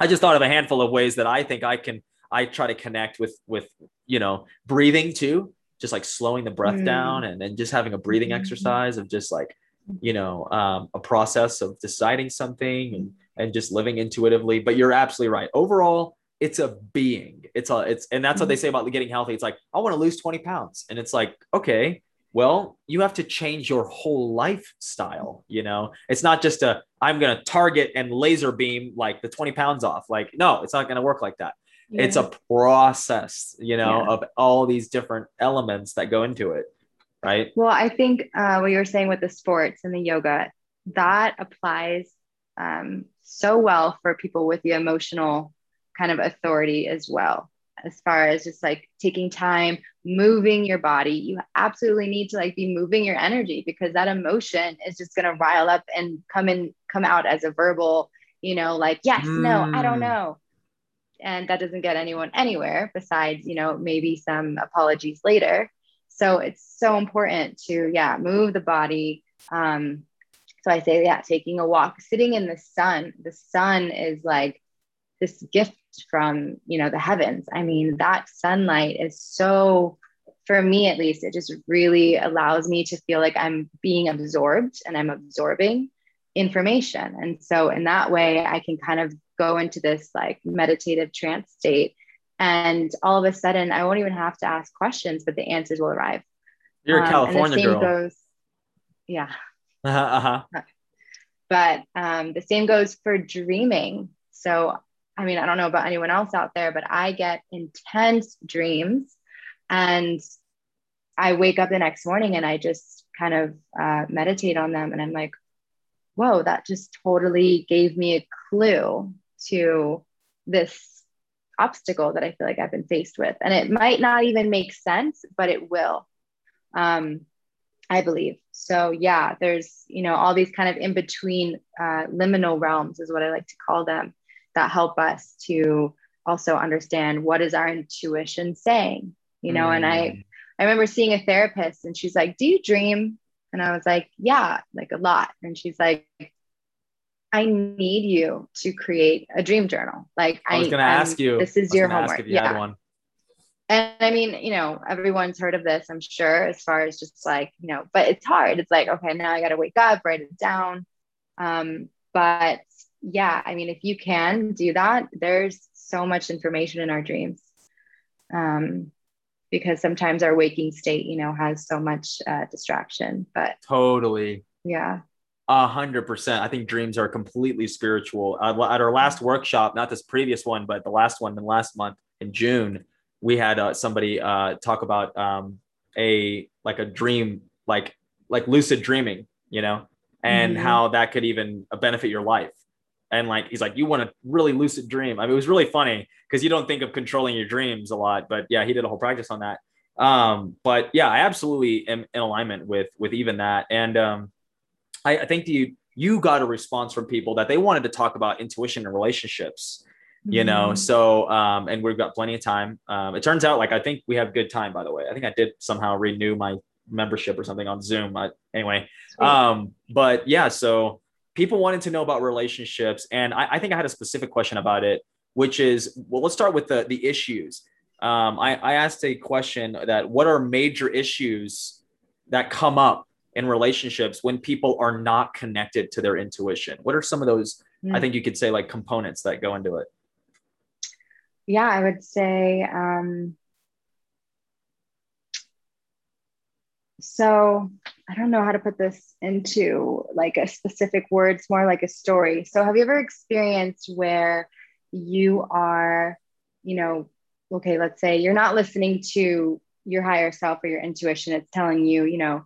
i just thought of a handful of ways that i think i can i try to connect with with you know breathing too just like slowing the breath mm. down and then just having a breathing mm-hmm. exercise of just like you know um, a process of deciding something and and just living intuitively. But you're absolutely right. Overall it's a being. It's a it's and that's what they mm-hmm. say about getting healthy. It's like i want to lose 20 pounds. And it's like okay well you have to change your whole lifestyle you know? It's not just a i'm going to target and laser beam like the 20 pounds off. Like no it's not going to work like that yeah. it's a process you know yeah. of all these different elements that go into it right well i think uh, what you were saying with the sports and the yoga that applies um, so well for people with the emotional kind of authority as well as far as just like taking time moving your body you absolutely need to like be moving your energy because that emotion is just going to rile up and come in come out as a verbal you know like yes mm. no i don't mm. know and that doesn't get anyone anywhere besides you know maybe some apologies later. So it's so important to yeah move the body. Um so i say yeah taking a walk sitting in the sun. The sun is like this gift from you know the heavens. I mean that sunlight is so for me at least it just really allows me to feel like i'm being absorbed and i'm absorbing information and so in that way i can kind of go into this like meditative trance state and all of a sudden i won't even have to ask questions but the answers will arrive you're a um, california girl goes, yeah uh-huh, [laughs] uh-huh. but um, the same goes for dreaming so I mean, I don't know about anyone else out there, but I get intense dreams and I wake up the next morning and I just kind of uh, meditate on them. And I'm like, whoa, that just totally gave me a clue to this obstacle that I feel like I've been faced with. And it might not even make sense, but it will. Um, I believe. So yeah, there's, you know, all these kind of in between uh, liminal realms is what I like to call them that help us to also understand what is our intuition saying you know mm. and i mm. i remember seeing a therapist and she's like do you dream and i was like yeah like a lot and she's like I need you to create a dream journal. Like I was going to ask you. This is your homework. You yeah. And I mean, you know, everyone's heard of this, I'm sure, as far as just like, you know, but it's hard. It's like, okay, now I got to wake up, write it down. Um, but yeah, I mean, if you can do that, there's so much information in our dreams. Um, because sometimes our waking state, you know, has so much uh, distraction, but totally. Yeah. A hundred percent. I think dreams are completely spiritual. Uh, at our last workshop, not this previous one, but the last one in last month in June, we had uh, somebody uh, talk about um, a like a dream, like like lucid dreaming, you know, and mm-hmm. how that could even benefit your life. And like he's like, you want to really lucid dream. I mean, it was really funny because you don't think of controlling your dreams a lot, but yeah, he did a whole practice on that. Um, but yeah, I absolutely am in alignment with with even that. And um, I, I think you you got a response from people that they wanted to talk about intuition and relationships you know mm-hmm. so um and we've got plenty of time um it turns out like i think we have good time by the way i think i did somehow renew my membership or something on zoom I, anyway um but yeah so people wanted to know about relationships and I, I think i had a specific question about it which is well let's start with the the issues. Um i i asked a question that what are major issues that come up in relationships when people are not connected to their intuition? What are some of those mm. i think you could say like components that go into it? Yeah, I would say um, so I don't know how to put this into like a specific words, more like a story. So have you ever experienced where you are, you know, okay, let's say you're not listening to your higher self or your intuition. It's telling you, you know,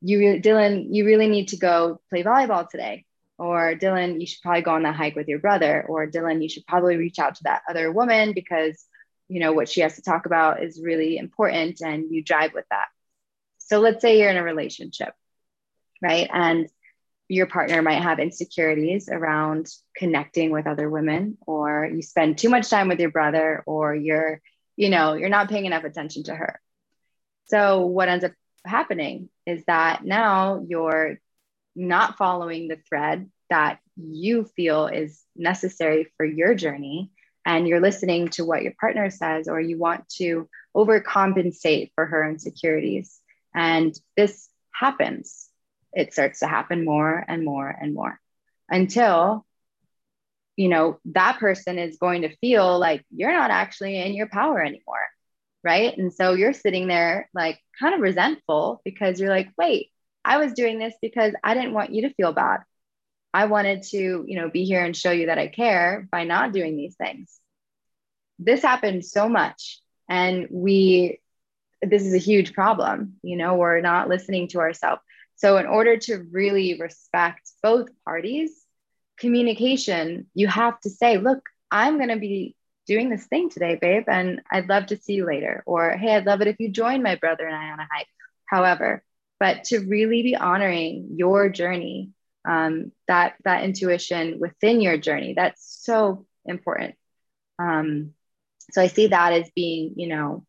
you Dylan, you really need to go play volleyball today or Dylan, you should probably go on that hike with your brother, or Dylan, you should probably reach out to that other woman because you know what she has to talk about is really important and you drive with that. So let's say you're in a relationship, right? And your partner might have insecurities around connecting with other women, or you spend too much time with your brother, or you're, you know, you're not paying enough attention to her. So what ends up happening is that now you're not following the thread that you feel is necessary for your journey and you're listening to what your partner says or you want to overcompensate for her insecurities and this happens it starts to happen more and more and more until you know that person is going to feel like you're not actually in your power anymore right and so you're sitting there like kind of resentful because you're like wait I was doing this because I didn't want you to feel bad. I wanted to, you know, be here and show you that I care by not doing these things. This happened so much. And we, this is a huge problem. You know, we're not listening to ourselves. So, in order to really respect both parties, communication, you have to say, look, I'm going to be doing this thing today, babe, and I'd love to see you later. Or, hey, I'd love it if you join my brother and I on a hike. However, but to really be honoring your journey um, that that intuition within your journey that's so important um, so i see that as being you know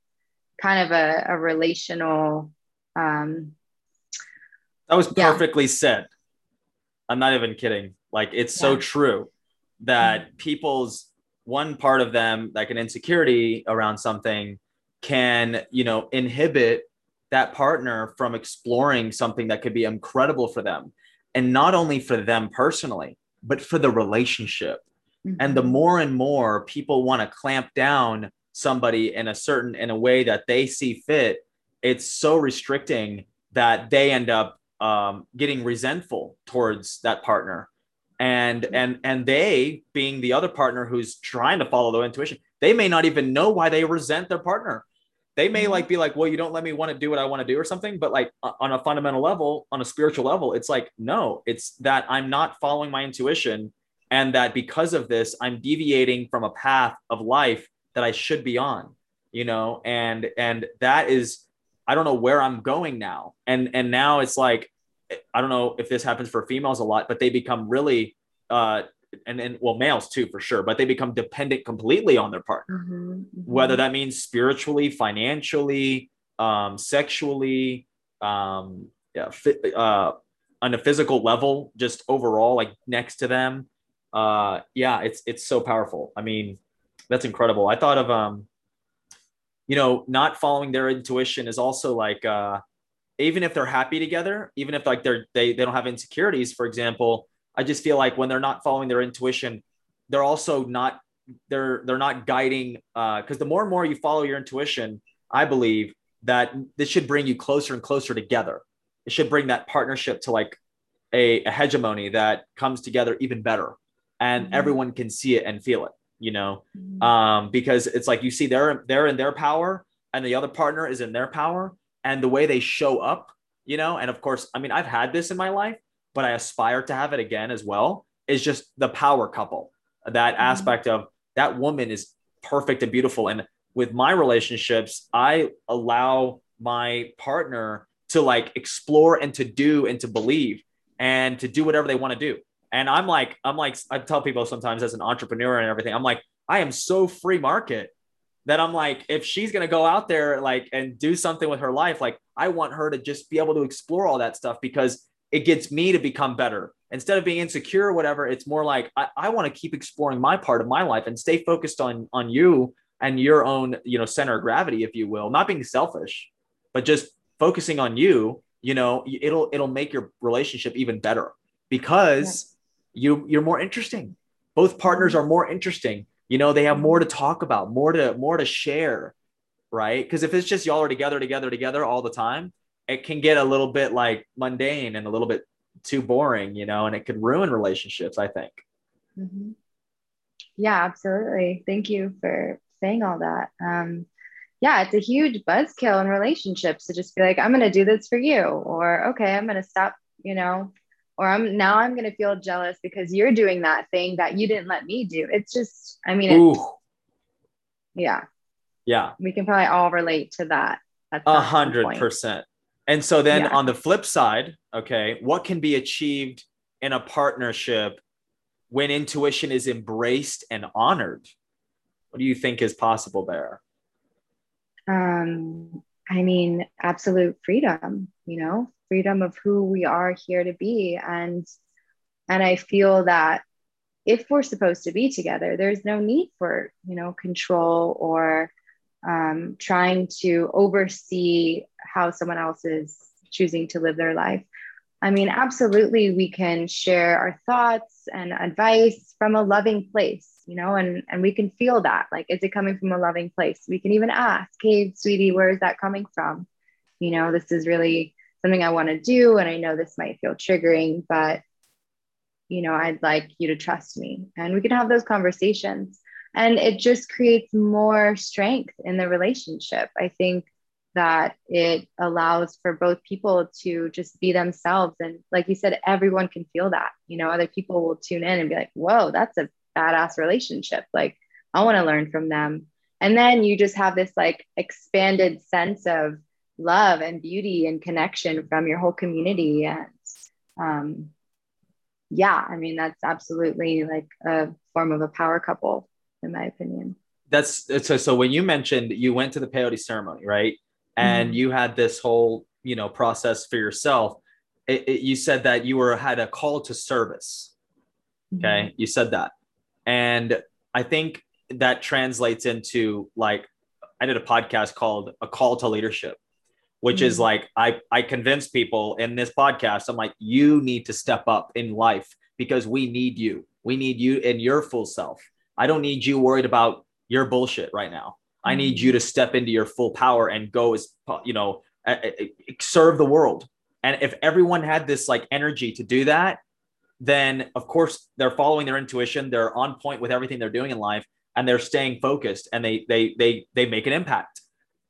kind of a, a relational um, that was perfectly yeah. said i'm not even kidding like it's yeah. so true that mm-hmm. people's one part of them like an insecurity around something can you know inhibit that partner from exploring something that could be incredible for them and not only for them personally but for the relationship mm-hmm. and the more and more people want to clamp down somebody in a certain in a way that they see fit it's so restricting that they end up um, getting resentful towards that partner and mm-hmm. and and they being the other partner who's trying to follow their intuition they may not even know why they resent their partner they may mm-hmm. like be like well you don't let me want to do what i want to do or something but like on a fundamental level on a spiritual level it's like no it's that i'm not following my intuition and that because of this i'm deviating from a path of life that i should be on you know and and that is i don't know where i'm going now and and now it's like i don't know if this happens for females a lot but they become really uh and, and well males too for sure but they become dependent completely on their partner mm-hmm, mm-hmm. whether that means spiritually financially um, sexually um, yeah, uh, on a physical level, just overall, like next to them. Uh, yeah, it's it's so powerful. I mean, that's incredible. I thought of um, you know, not following their intuition is also like uh, even if they're happy together, even if like they're they they don't have insecurities, for example. I just feel like when they're not following their intuition, they're also not they're they're not guiding because uh, the more and more you follow your intuition, I believe that this should bring you closer and closer together. It should bring that partnership to like a, a hegemony that comes together even better, and mm-hmm. everyone can see it and feel it. You know, mm-hmm. um, because it's like you see they're they're in their power, and the other partner is in their power, and the way they show up. You know, and of course, I mean, I've had this in my life, but I aspire to have it again as well. Is just the power couple, that mm-hmm. aspect of that woman is perfect and beautiful. And with my relationships, I allow my partner to like explore and to do and to believe and to do whatever they want to do. And I'm like, I'm like, I tell people sometimes as an entrepreneur and everything, I'm like, I am so free market that I'm like, if she's gonna go out there like and do something with her life, like I want her to just be able to explore all that stuff because it gets me to become better. Instead of being insecure or whatever it's more like i, I want to keep exploring my part of my life and stay focused on on you and your own you know center of gravity if you will. Not being selfish but just focusing on you you know it'll it'll make your relationship even better. Because. You you're more interesting both partners are more interesting you know they have more to talk about more to more to share right because if it's just y'all are together together together all the time it can get a little bit like mundane and a little bit too boring, you know, and it could ruin relationships, I think. Mm-hmm. Yeah, absolutely. Thank you for saying all that. Um, yeah, it's a huge buzzkill in relationships to just be like, I'm going to do this for you, or okay, I'm going to stop, you know, or I'm now I'm going to feel jealous because you're doing that thing that you didn't let me do. It's just, I mean, it's, yeah, yeah, we can probably all relate to that. A hundred percent. And so then yeah. on the flip side, okay, what can be achieved in a partnership when intuition is embraced and honored? What do you think is possible there? Um, I mean, absolute freedom, you know, freedom of who we are here to be. And and I feel that if we're supposed to be together, there's no need for, you know, control or um, trying to oversee how someone else is choosing to live their life. I mean, absolutely, we can share our thoughts and advice from a loving place, you know, and, and we can feel that. Like, is it coming from a loving place? We can even ask, hey, sweetie, where is that coming from? You know, this is really something I want to do. And I know this might feel triggering, but, you know, I'd like you to trust me. And we can have those conversations and it just creates more strength in the relationship i think that it allows for both people to just be themselves and like you said everyone can feel that you know other people will tune in and be like whoa that's a badass relationship like i want to learn from them and then you just have this like expanded sense of love and beauty and connection from your whole community and um yeah i mean that's absolutely like a form of a power couple in my opinion. That's so. So when you mentioned you went to the peyote ceremony, right, and mm-hmm. you had this whole you know process for yourself, it, it, you said that you were had a call to service. Okay, mm-hmm. you said that, and I think that translates into like I did a podcast called "A Call to Leadership." Which mm-hmm. is like I I convince people in this podcast. I'm like, you need to step up in life because we need you. We need you in your full self. I don't need you worried about your bullshit right now. I mm-hmm. need you to step into your full power and go as you know serve the world. And if everyone had this like energy to do that, then of course they're following their intuition. They're on point with everything they're doing in life, and they're staying focused, and they they they they make an impact.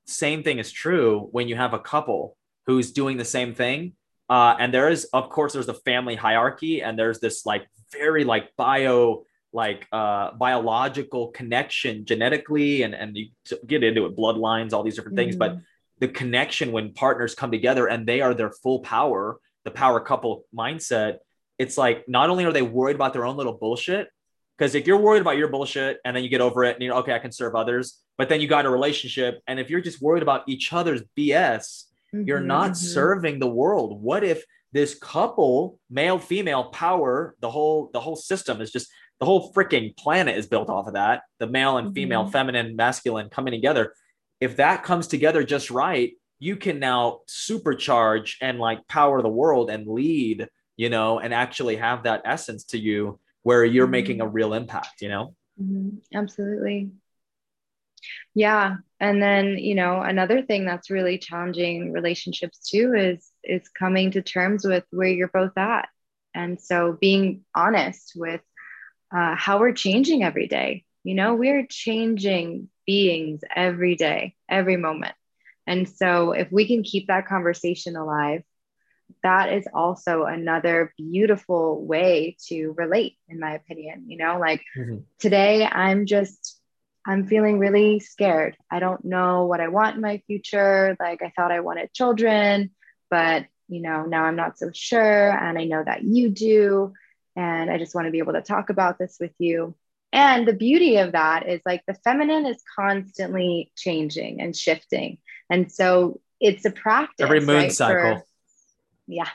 Same thing is true when you have a couple who's doing the same thing. Uh, and there is, of course, there's the family hierarchy, and there's this like very like bio like uh, biological connection genetically and and you get into it bloodlines all these different things mm-hmm. but the connection when partners come together and they are their full power the power couple mindset it's like not only are they worried about their own little bullshit because if you're worried about your bullshit and then you get over it and you're okay i can serve others but then you got a relationship and if you're just worried about each other's bs mm-hmm, you're not mm-hmm. serving the world what if this couple, male female power, the whole the whole system is just the whole freaking planet is built off of that. The male and female, mm-hmm. feminine, masculine coming together. If that comes together just right, you can now supercharge and like power the world and lead, you know, and actually have that essence to you where you're mm-hmm. making a real impact, you know? Mm-hmm. Absolutely. Yeah. And then, you know, another thing that's really challenging relationships too is is coming to terms with where you're both at. And so being honest with uh, how we're changing every day. You know, we're changing beings every day, every moment. And so if we can keep that conversation alive, that is also another beautiful way to relate, in my opinion. You know, like mm-hmm. today, I'm just I'm feeling really scared. I don't know what I want in my future. Like I thought I wanted children, but you know, now I'm not so sure and I know that you do and I just want to be able to talk about this with you. And the beauty of that is like the feminine is constantly changing and shifting. And so it's a practice. Every moon right, cycle. For, yeah.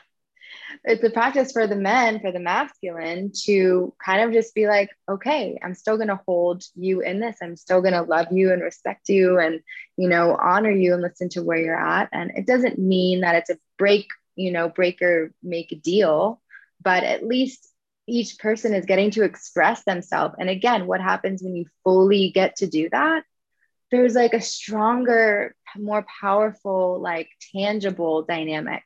It's a practice for the men for the masculine to kind of just be like okay i'm still going to hold you in this. I'm still going to love you and respect you and you know honor you and listen to where you're at. And it doesn't mean that it's a break you know break or make a deal but at least each person is getting to express themselves. And again what happens when you fully get to do that? There's like a stronger more powerful like tangible dynamic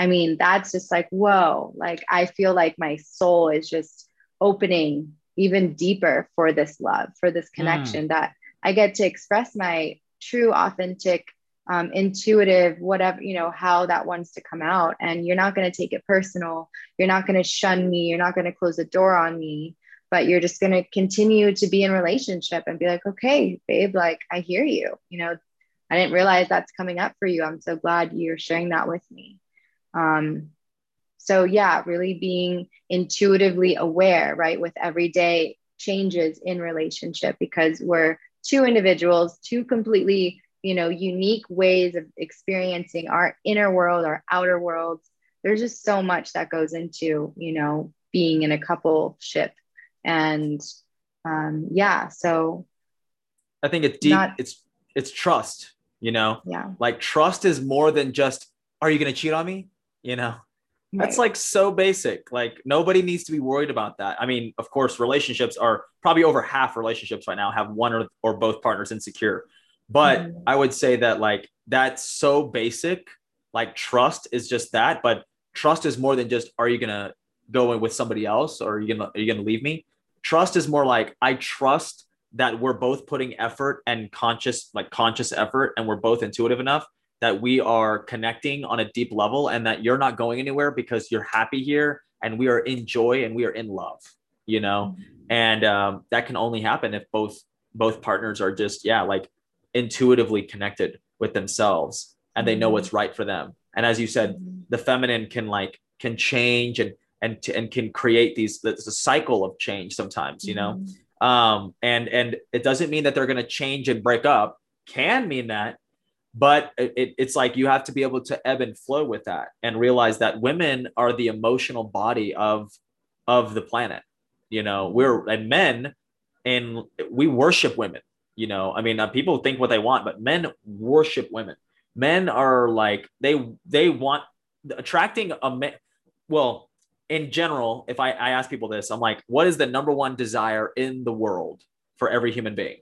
I mean, that's just like, whoa, like I feel like my soul is just opening even deeper for this love, for this connection mm. that I get to express my true, authentic, um, intuitive, whatever, you know, how that wants to come out. And you're not going to take it personal. You're not going to shun me. You're not going to close the door on me, but you're just going to continue to be in relationship and be like, okay, babe, like I hear you. You know, I didn't realize that's coming up for you. I'm so glad you're sharing that with me. Um, so, yeah, really being intuitively aware, right, with everyday changes in relationship because we're two individuals, two completely, you know, unique ways of experiencing our inner world, our outer worlds. There's just so much that goes into, you know, being in a couple ship. And um, yeah, so I think it's deep, not, it's it's trust, you know? Yeah. Like trust is more than just, are you gonna cheat on me? You know? That's like so basic. Like nobody needs to be worried about that. I mean of course relationships are probably over half relationships right now have one or, or both partners insecure. But mm. i would say that like that's so basic. Like trust is just that. But trust is more than just are you gonna go in with somebody else? Or are you gonna are you gonna leave me? Trust is more like i trust that we're both putting effort and conscious like conscious effort and we're both intuitive enough that we are connecting on a deep level and that you're not going anywhere because you're happy here and we are in joy and we are in love you know mm-hmm. and um, that can only happen if both both partners are just yeah like intuitively connected with themselves and they know mm-hmm. what's right for them and as you said mm-hmm. the feminine can like can change and and and can create these there's a cycle of change sometimes you know mm-hmm. um and and it doesn't mean that they're going to change and break up can mean that but it, it's like you have to be able to ebb and flow with that and realize that women are the emotional body of of the planet. You know we're and men and we worship women you know. I mean uh, people think what they want but men worship women. Men are like they they want attracting a man well in general if I, I ask people this i'm like what is the number one desire in the world for every human being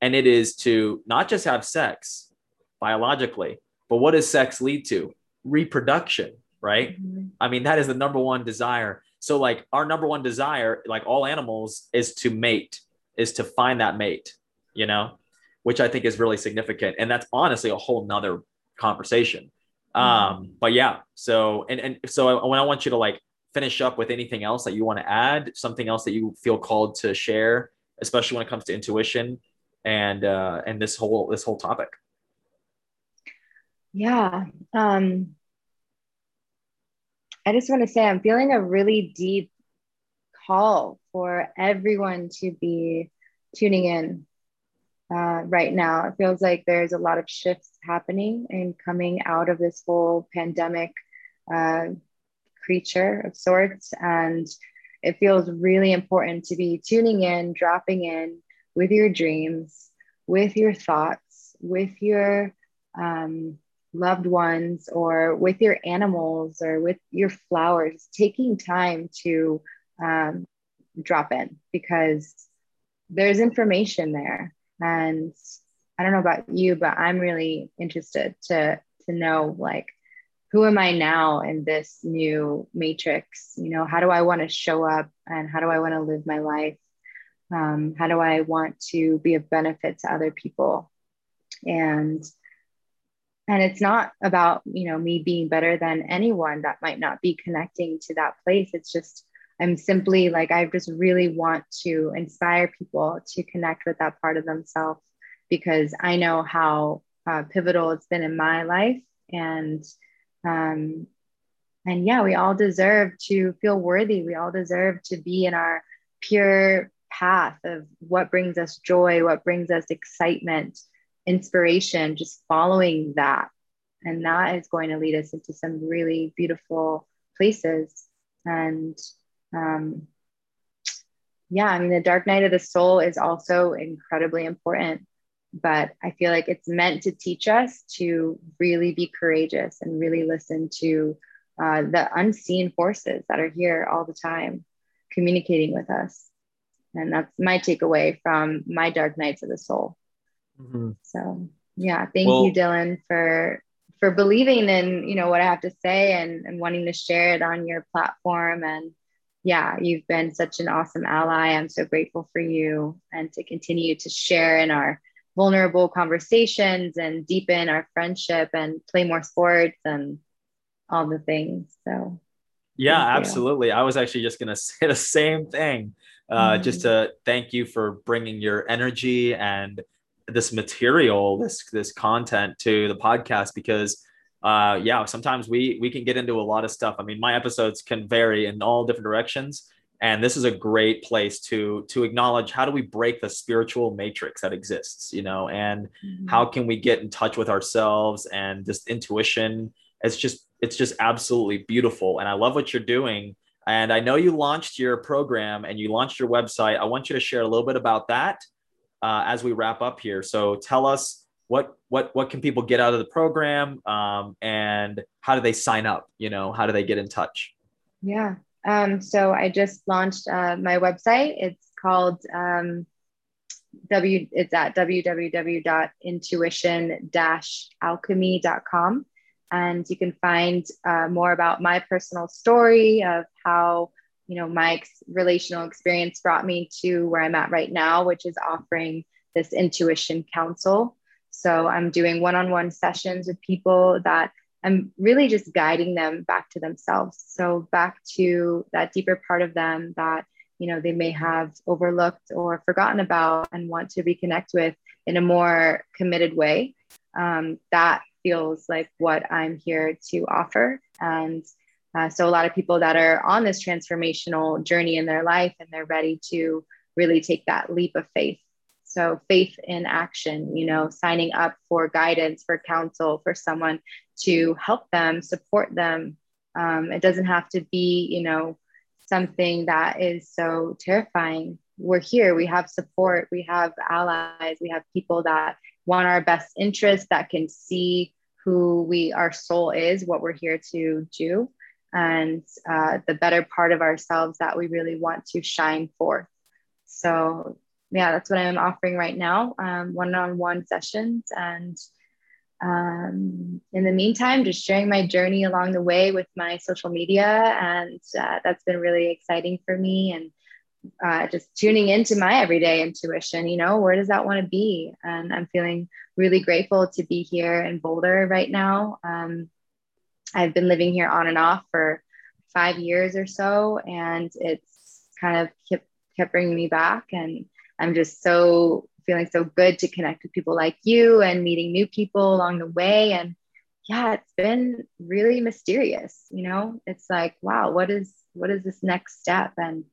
and it is to not just have sex biologically, but what does sex lead to? Reproduction, right? Mm-hmm. I mean, that is the number one desire. So, like, our number one desire, like all animals, is to mate, is to find that mate, you know, which I think is really significant. And that's honestly a whole nother conversation. Mm-hmm. Um, but yeah, so, and, and so when I want you to like finish up with anything else that you want to add, something else that you feel called to share, especially when it comes to intuition, and uh, and this whole this whole topic. Yeah, um, I just want to say I'm feeling a really deep call for everyone to be tuning in uh, right now. It feels like there's a lot of shifts happening and coming out of this whole pandemic uh, creature of sorts. And it feels really important to be tuning in, dropping in with your dreams, with your thoughts, with your um, loved ones, or with your animals, or with your flowers, taking time to um, drop in because there's information there. And I don't know about you, but I'm really interested to to know like who am I now in this new matrix? You know, how do I want to show up and how do I want to live my life? Um, how do I want to be of benefit to other people? And and it's not about you know me being better than anyone that might not be connecting to that place. It's just I'm simply like I just really want to inspire people to connect with that part of themselves because I know how uh, pivotal it's been in my life and um, and yeah, we all deserve to feel worthy. We all deserve to be in our pure path of what brings us joy, what brings us excitement, inspiration, just following that. And that is going to lead us into some really beautiful places. And um, yeah, I mean, the dark night of the soul is also incredibly important but I feel like it's meant to teach us to really be courageous and really listen to uh, the unseen forces that are here all the time communicating with us. And that's my takeaway from my dark nights of the soul. Mm-hmm. So yeah, thank well, you, Dylan, for for believing in you know what I have to say and, and wanting to share it on your platform. And yeah, you've been such an awesome ally. I'm so grateful for you and to continue to share in our vulnerable conversations and deepen our friendship and play more sports and all the things. So, yeah, absolutely. I was actually just going [laughs] to say the same thing, uh, mm-hmm. just to thank you for bringing your energy and this material, this this content to the podcast because uh yeah sometimes we we can get into a lot of stuff i mean my episodes can vary in all different directions and this is a great place to to acknowledge how do we break the spiritual matrix that exists you know and mm-hmm. how can we get in touch with ourselves and just intuition it's just it's just absolutely beautiful and i love what you're doing and i know you launched your program and you launched your website i want you to share a little bit about that uh, as we wrap up here so tell us what what what can people get out of the program um, and how do they sign up you know how do they get in touch yeah um, so I just launched uh, my website. It's called um, w. It's at www.intuition-alchemy.com, and you can find uh, more about my personal story of how you know my ex- relational experience brought me to where I'm at right now, which is offering this intuition counsel. So I'm doing one-on-one sessions with people that I'm really just guiding them back to themselves. So back to that deeper part of them that you know they may have overlooked or forgotten about and want to reconnect with in a more committed way. Um, that feels like what I'm here to offer. And uh, so a lot of people that are on this transformational journey in their life and they're ready to really take that leap of faith so faith in action, you know, signing up for guidance, for counsel, for someone to help them, support them. Um, it doesn't have to be, you know, something that is so terrifying. We're here, we have support, we have allies, we have people that want our best interest, that can see who we, our soul is, what we're here to do, and uh, the better part of ourselves that we really want to shine forth. So yeah, that's what I'm offering right now, um, one-on-one sessions. And um, in the meantime, just sharing my journey along the way with my social media. And uh, that's been really exciting for me. And uh, just tuning into my everyday intuition, you know, where does that want to be? And I'm feeling really grateful to be here in Boulder right now. Um, I've been living here on and off for five years or so, and it's kind of kept, kept bringing me back. And I'm just so feeling so good to connect with people like you and meeting new people along the way. And yeah, it's been really mysterious. You know, it's like, wow, what is what is this next step? And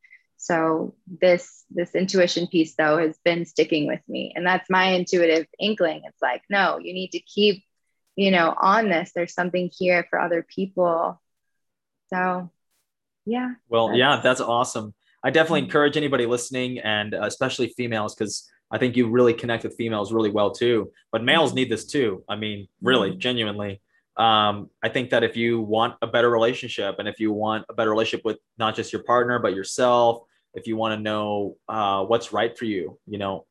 so this this intuition piece though has been sticking with me. And that's my intuitive inkling. It's like, no, you need to keep, you know, on this. There's something here for other people So, yeah. Well, that's... yeah, that's awesome. I definitely mm-hmm. encourage anybody listening, and uh, especially females, because I think you really connect with females really well too. But males mm-hmm. need this too. I mean, really, mm-hmm. genuinely. Um, I think that if you want a better relationship, and if you want a better relationship with not just your partner but yourself, if you want to know uh, what's right for you, you know,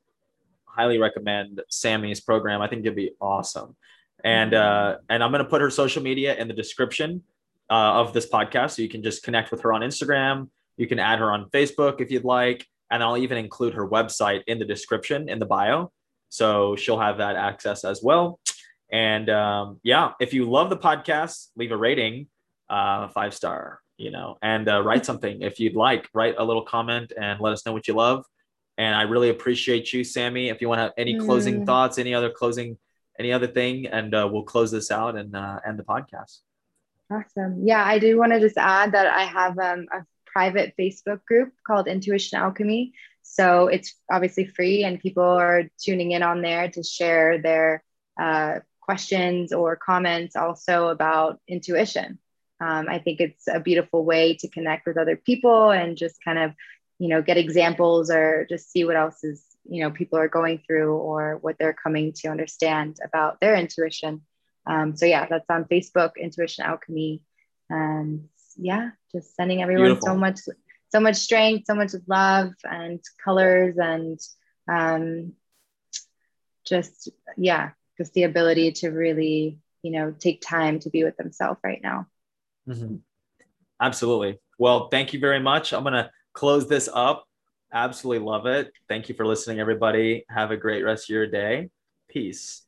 highly recommend Sammy's program. I think it'd be awesome. And uh, and I'm gonna put her social media in the description uh, of this podcast, so you can just connect with her on Instagram. You can add her on Facebook if you'd like, and I'll even include her website in the description in the bio, so she'll have that access as well. And um, yeah, if you love the podcast, leave a rating, uh, five star, you know, and uh, write something if you'd like. Write a little comment and let us know what you love. And I really appreciate you, Sammy. If you want to have any closing mm. thoughts, any other closing, any other thing, and uh, we'll close this out and uh, end the podcast. Awesome. Yeah, I do want to just add that I have um, a private Facebook group called Intuition Alchemy. So it's obviously free, and people are tuning in on there to share their uh, questions or comments also about intuition. Um, I think it's a beautiful way to connect with other people and just kind of you know get examples or just see what else is you know people are going through or what they're coming to understand about their intuition. Um, so yeah that's on facebook intuition alchemy. And yeah just sending everyone Beautiful. so much so much strength so much love and colors and um, just yeah just the ability to really you know take time to be with themselves right now mm-hmm. absolutely well thank you very much i'm gonna close this up. Absolutely love it. Thank you for listening, everybody. Have a great rest of your day. Peace.